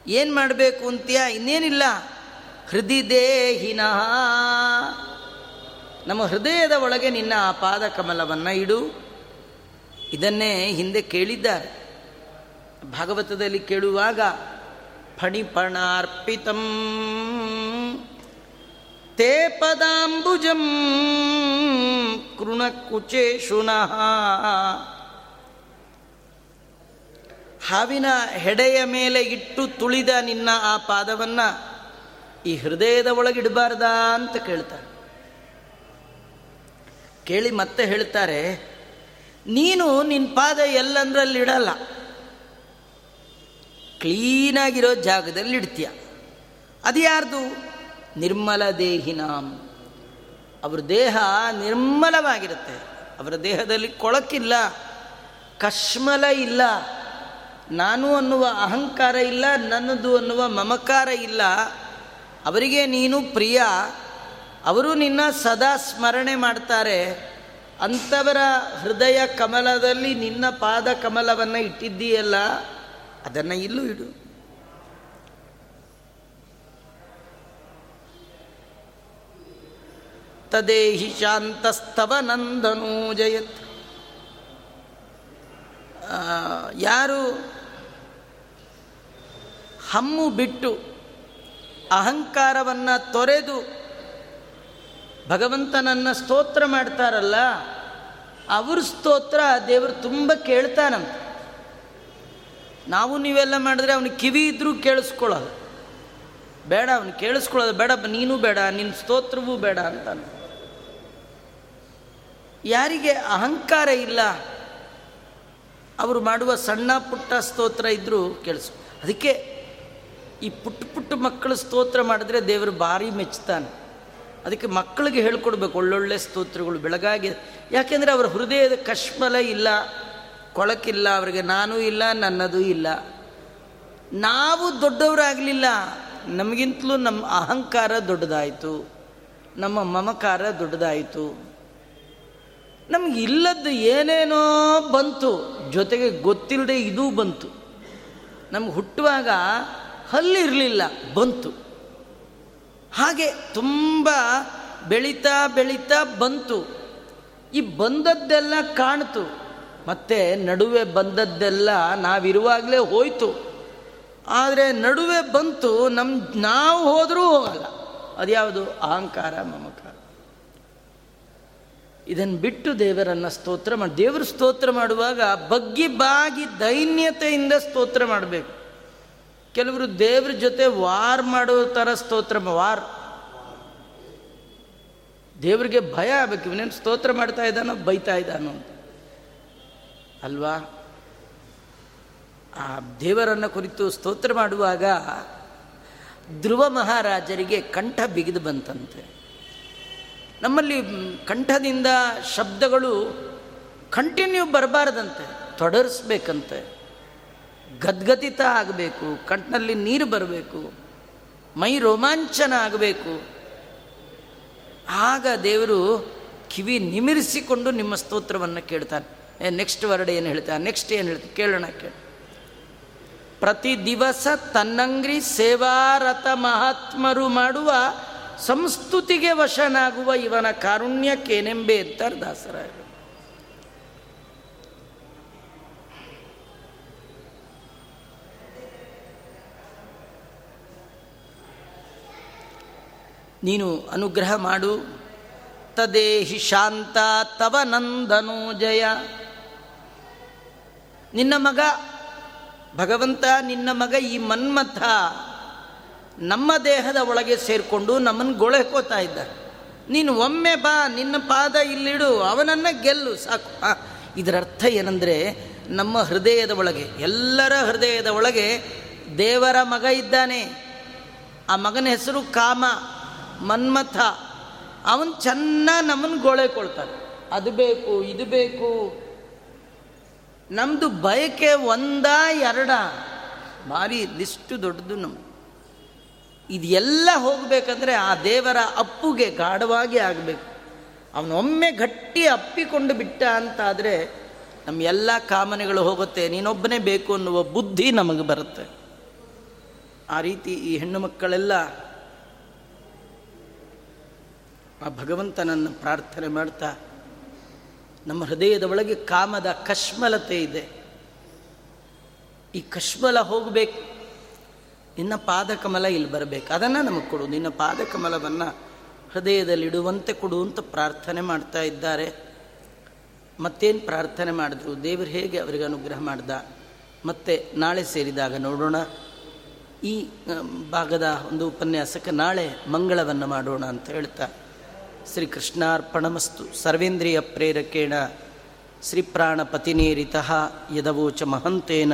ಏನು ಮಾಡಬೇಕು ಅಂತೀಯ? ಇನ್ನೇನಿಲ್ಲ. ಹೃದಯ ದೇಹಿನ ನಮ್ಮ ಹೃದಯದ ಒಳಗೆ ನಿನ್ನ ಆ ಪಾದ ಕಮಲವನ್ನು ಇಡು. ಇದನ್ನೇ ಹಿಂದೆ ಕೇಳಿದ್ದಾರೆ. ಭಾಗವತದಲ್ಲಿ ಕೇಳುವಾಗ, ಫಣಿಪಣಾರ್ಪಿತಂ. ತೇ ಪದಾಂಬುಜಂ ಕೃಣಕುಚೇಶುನಃ ಹಾವಿನ ಹೆಡೆಯ ಮೇಲೆ ಇಟ್ಟು ತುಳಿದ ನಿನ್ನ ಆ ಪಾದವನ್ನು ಈ ಹೃದಯದ ಒಳಗಿಡಬಾರ್ದಾ ಅಂತ ಕೇಳ್ತಾರೆ. ಕೇಳಿ ಮತ್ತೆ ಹೇಳ್ತಾರೆ, ನೀನು ನಿನ್ನ ಪಾದ ಎಲ್ಲಂದ್ರಲ್ಲಿ ಇಡಲ್ಲ. ಕ್ಲೀನಾಗಿರೋ ಜಾಗದಲ್ಲಿ ಇಡ್ತೀಯ. ಅದು ಯಾರ್ದು ನಿರ್ಮಲ ದೇಹಿನಾಂ ಅವ್ರ ದೇಹ ನಿರ್ಮಲವಾಗಿರುತ್ತೆ. ಅವರ ದೇಹದಲ್ಲಿ ಕೊಳಕಿಲ್ಲ, ಕಶ್ಮಲ ಇಲ್ಲ, ನಾನು ಅನ್ನುವ ಅಹಂಕಾರ ಇಲ್ಲ, ನನ್ನದು ಅನ್ನುವ ಮಮಕಾರ ಇಲ್ಲ. ಅವರಿಗೆ ನೀನು ಪ್ರಿಯ, ಅವರು ನಿನ್ನ ಸದಾ ಸ್ಮರಣೆ ಮಾಡ್ತಾರೆ. ಅಂಥವರ ಹೃದಯ ಕಮಲದಲ್ಲಿ ನಿನ್ನ ಪಾದ ಕಮಲವನ್ನು ಇಟ್ಟಿದ್ದೀಯಲ್ಲ, ಅದನ್ನು ಇಲ್ಲೂ ಇಡು. ತದೇಹಿ ಶಾಂತಸ್ತವ ನಂದನೂ ಜಯತ್. ಯಾರು ಹಮ್ಮು ಬಿಟ್ಟು ಅಹಂಕಾರವನ್ನು ತೊರೆದು ಭಗವಂತನನ್ನು ಸ್ತೋತ್ರ ಮಾಡ್ತಾರಲ್ಲ, ಅವ್ರ ಸ್ತೋತ್ರ ದೇವರು ತುಂಬ ಕೇಳ್ತಾನಂತ. ನಾವು ನೀವೆಲ್ಲ ಮಾಡಿದ್ರೆ ಅವನು ಕಿವಿ ಇದ್ರೂ ಕೇಳಿಸ್ಕೊಳ್ಳೋದು. ಬೇಡ, ಅವನು ಕೇಳಿಸ್ಕೊಳ್ಳೋದು ಬೇಡ, ನೀನು ಬೇಡ ನಿನ್ನ ಸ್ತೋತ್ರವೂ ಬೇಡ ಅಂತಾನೆ. ಯಾರಿಗೆ ಅಹಂಕಾರ ಇಲ್ಲ, ಅವರು ಮಾಡುವ ಸಣ್ಣ ಪುಟ್ಟ ಸ್ತೋತ್ರ ಇದ್ದರೂ ಕೇಳಿಸು. ಅದಕ್ಕೆ ಈ ಪುಟ್ಟ ಪುಟ್ಟ ಮಕ್ಕಳು ಸ್ತೋತ್ರ ಮಾಡಿದ್ರೆ ದೇವರು ಭಾರಿ ಮೆಚ್ಚುತ್ತಾನೆ ಅದಕ್ಕೆ ಮಕ್ಕಳಿಗೆ ಹೇಳ್ಕೊಡ್ಬೇಕು, ಒಳ್ಳೊಳ್ಳೆ ಸ್ತೋತ್ರಗಳು ಬೆಳಗಾಗಿ. ಯಾಕೆಂದರೆ ಅವರ ಹೃದಯದ ಕಶ್ಮಲ ಇಲ್ಲ, ಕೊಳಕಿಲ್ಲ, ಅವರಿಗೆ ನಾನು ಇಲ್ಲ, ನನ್ನದು ಇಲ್ಲ. ನಾವು ದೊಡ್ಡವರಾಗಲಿಲ್ಲ, ನಮಗಿಂತಲೂ ನಮ್ಮ ಅಹಂಕಾರ ದೊಡ್ಡದಾಯಿತು, ನಮ್ಮ ಮಮಕಾರ ದೊಡ್ಡದಾಯಿತು. ನಮ್ಗೆ ಇಲ್ಲದ್ದು ಏನೇನೋ ಬಂತು, ಜೊತೆಗೆ ಗೊತ್ತಿಲ್ಲದೆ ಇದೂ ಬಂತು. ನಮ್ಗೆ ಹುಟ್ಟುವಾಗ ಹಲ್ಲಿರಲಿಲ್ಲ ಬಂತು. ಹಾಗೆ ತುಂಬ ಬೆಳೀತಾ ಬೆಳೀತಾ ಬಂತು. ಈ ಬಂದದ್ದೆಲ್ಲ ಕಾಣ್ತು, ಮತ್ತೆ ನಡುವೆ ಬಂದದ್ದೆಲ್ಲ ನಾವಿರುವಾಗಲೇ ಹೋಯ್ತು. ಆದರೆ ನಡುವೆ ಬಂತು ನಮ್ಮ ನಾವು ಹೋದರೂ ಹೋಗಲ್ಲ. ಅದ್ಯಾವುದು ಅಹಂಕಾರ ಮಮಕಾರ ಇದನ್ನು ಬಿಟ್ಟು ದೇವರನ್ನು ಸ್ತೋತ್ರ ಮಾಡಿ, ದೇವರು ಸ್ತೋತ್ರ ಮಾಡುವಾಗ ಬಗ್ಗಿ ಬಾಗಿ ದೈನ್ಯತೆಯಿಂದ ಸ್ತೋತ್ರ ಮಾಡಬೇಕು. ಕೆಲವರು ದೇವ್ರ ಜೊತೆ ವಾರ್ ಮಾಡೋ ಥರ ಸ್ತೋತ್ರ ವಾರ್. ದೇವರಿಗೆ ಭಯ ಆಗಬೇಕು, ಇವನೇನು ಸ್ತೋತ್ರ ಮಾಡ್ತಾ ಇದ್ದಾನೋ ಬೈತಾ ಇದ್ದಾನೋ ಅಂತ. ಅಲ್ವಾ? ಆ ದೇವರನ್ನು ಕುರಿತು ಸ್ತೋತ್ರ ಮಾಡುವಾಗ ಧ್ರುವ ಮಹಾರಾಜರಿಗೆ ಕಂಠ ಬಿಗಿದು ಬಂತಂತೆ. ನಮ್ಮಲ್ಲಿ ಕಂಠದಿಂದ ಶಬ್ದಗಳು ಕಂಟಿನ್ಯೂ ಬರಬಾರ್ದಂತೆ, ತೊಡರಿಸ್ಬೇಕಂತೆ. ಗದ್ಗದಿತ ಆಗಬೇಕು ಕಂಠನಲ್ಲಿ ನೀರು ಬರಬೇಕು, ಮೈ ರೋಮಾಂಚನ ಆಗಬೇಕು. ಆಗ ದೇವರು ಕಿವಿ ನಿಮಿರಿಸಿಕೊಂಡು ನಿಮ್ಮ ಸ್ತೋತ್ರವನ್ನು ಕೇಳ್ತಾನೆ. ಏ ನೆಕ್ಸ್ಟ್ ವರ್ಡ್ ಏನು ಹೇಳ್ತಾನೆ ನೆಕ್ಸ್ಟ್ ಏನು ಹೇಳ್ತಾನೆ ಕೇಳೋಣ ಕೇಳ. ಪ್ರತಿ ದಿವಸ ತನ್ನಂಗ್ರಿ ಸೇವಾರತ ಮಹಾತ್ಮರು ಮಾಡುವ ಸಂಸ್ತುತಿಗೆ ವಶನಾಗುವ ಇವನ ಕಾರುಣ್ಯಕ್ಕೇನೆಂಬೆ ಅಂತಾರೆ ದಾಸರಾಯರು. ನೀನು ಅನುಗ್ರಹ ಮಾಡು. ತದೇಹಿ ಶಾಂತ ತವ ನಂದನೋ ಜಯ. ನಿನ್ನ ಮಗ ಭಗವಂತ, ನಿನ್ನ ಮಗ ಈ ಮನ್ಮಥ ನಮ್ಮ ದೇಹದ ಒಳಗೆ ಸೇರಿಕೊಂಡು ನಮ್ಮನ್ನು ಗೊಳೆಕೋತಾ ಇದ್ದಾರೆ. ನೀನು ಒಮ್ಮೆ ಬಾ, ನಿನ್ನ ಪಾದ ಇಲ್ಲಿಡು, ಅವನನ್ನು ಗೆಲ್ಲು, ಸಾಕು. ಇದರ ಅರ್ಥ ಏನಂದರೆ ನಮ್ಮ ಹೃದಯದ ಒಳಗೆ, ಎಲ್ಲರ ಹೃದಯದ ಒಳಗೆ ದೇವರ ಮಗ ಇದ್ದಾನೆ. ಆ ಮಗನ ಹೆಸರು ಕಾಮ, ಮನ್ಮಥ. ಅವನು ಚೆನ್ನ ನಮ್ಮನ್ನು ಗೋಳೆಕೊಳ್ತಾನೆ. ಅದು ಬೇಕು, ಇದು ಬೇಕು. ನಮ್ಮದು ಬಯಕೆ ಒಂದ ಎರಡ. ಭಾರಿ ಲಿಸ್ಟು ದೊಡ್ಡದು ನಮ್ಮ ಇದೆಲ್ಲ ಹೋಗಬೇಕಂದ್ರೆ ಆ ದೇವರ ಅಪ್ಪುಗೆ ಗಾಢವಾಗಿ ಆಗಬೇಕು. ಅವನೊಮ್ಮೆ ಗಟ್ಟಿ ಅಪ್ಪಿಕೊಂಡು ಬಿಟ್ಟ ಅಂತಾದರೆ ನಮ್ಮ ಎಲ್ಲ ಕಾಮನೆಗಳು ಹೋಗುತ್ತೆ, ನೀನೊಬ್ಬನೇ ಬೇಕು ಅನ್ನುವ ಬುದ್ಧಿ ನಮಗೆ ಬರುತ್ತೆ. ಆ ರೀತಿ ಈ ಹೆಣ್ಣು ಮಕ್ಕಳೆಲ್ಲ ಆ ಭಗವಂತನನ್ನು ಪ್ರಾರ್ಥನೆ ಮಾಡ್ತಾ, ನಮ್ಮ ಹೃದಯದ ಒಳಗೆ ಕಾಮದ ಕಶ್ಮಲತೆ ಇದೆ. ಈ ಕಶ್ಮಲ ಹೋಗಬೇಕು. ನಿನ್ನ ಪಾದಕಮಲ ಇಲ್ಲಿ ಬರಬೇಕು. ಅದನ್ನು ನಮಗೆ ಕೊಡು. ನಿನ್ನ ಪಾದಕಮಲವನ್ನು ಹೃದಯದಲ್ಲಿಡುವಂತೆ ಕೊಡು ಅಂತ ಪ್ರಾರ್ಥನೆ ಮಾಡ್ತಾ ಇದ್ದಾರೆ. ಮತ್ತೇನು ಪ್ರಾರ್ಥನೆ ಮಾಡಿದ್ರು? ದೇವರು ಹೇಗೆ ಅವರಿಗೆ ಅನುಗ್ರಹ ಮಾಡ್ದ? ಮತ್ತೆ ನಾಳೆ ಸೇರಿದಾಗ ನೋಡೋಣ. ಈ ಭಾಗದ ಒಂದು ಉಪನ್ಯಾಸಕ್ಕೆ ನಾಳೆ ಮಂಗಳವನ್ನು ಮಾಡೋಣ ಅಂತ ಹೇಳ್ತಾ ಶ್ರೀ ಕೃಷ್ಣಾರ್ಪಣಮಸ್ತು ಸರ್ವೇಂದ್ರಿಯ ಪ್ರೇರಕೇಣ ಶ್ರೀಪ್ರಾಣಪತಿನೇರಿತ ಯದವೋಚ ಮಹಂತೇನ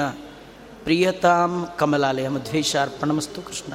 ಪ್ರಿಯತಾಂ ಕಮಲಾಲಯ ಮಧ್ವೇಶಾರ್ಪಣಮಸ್ತು ಕೃಷ್ಣ.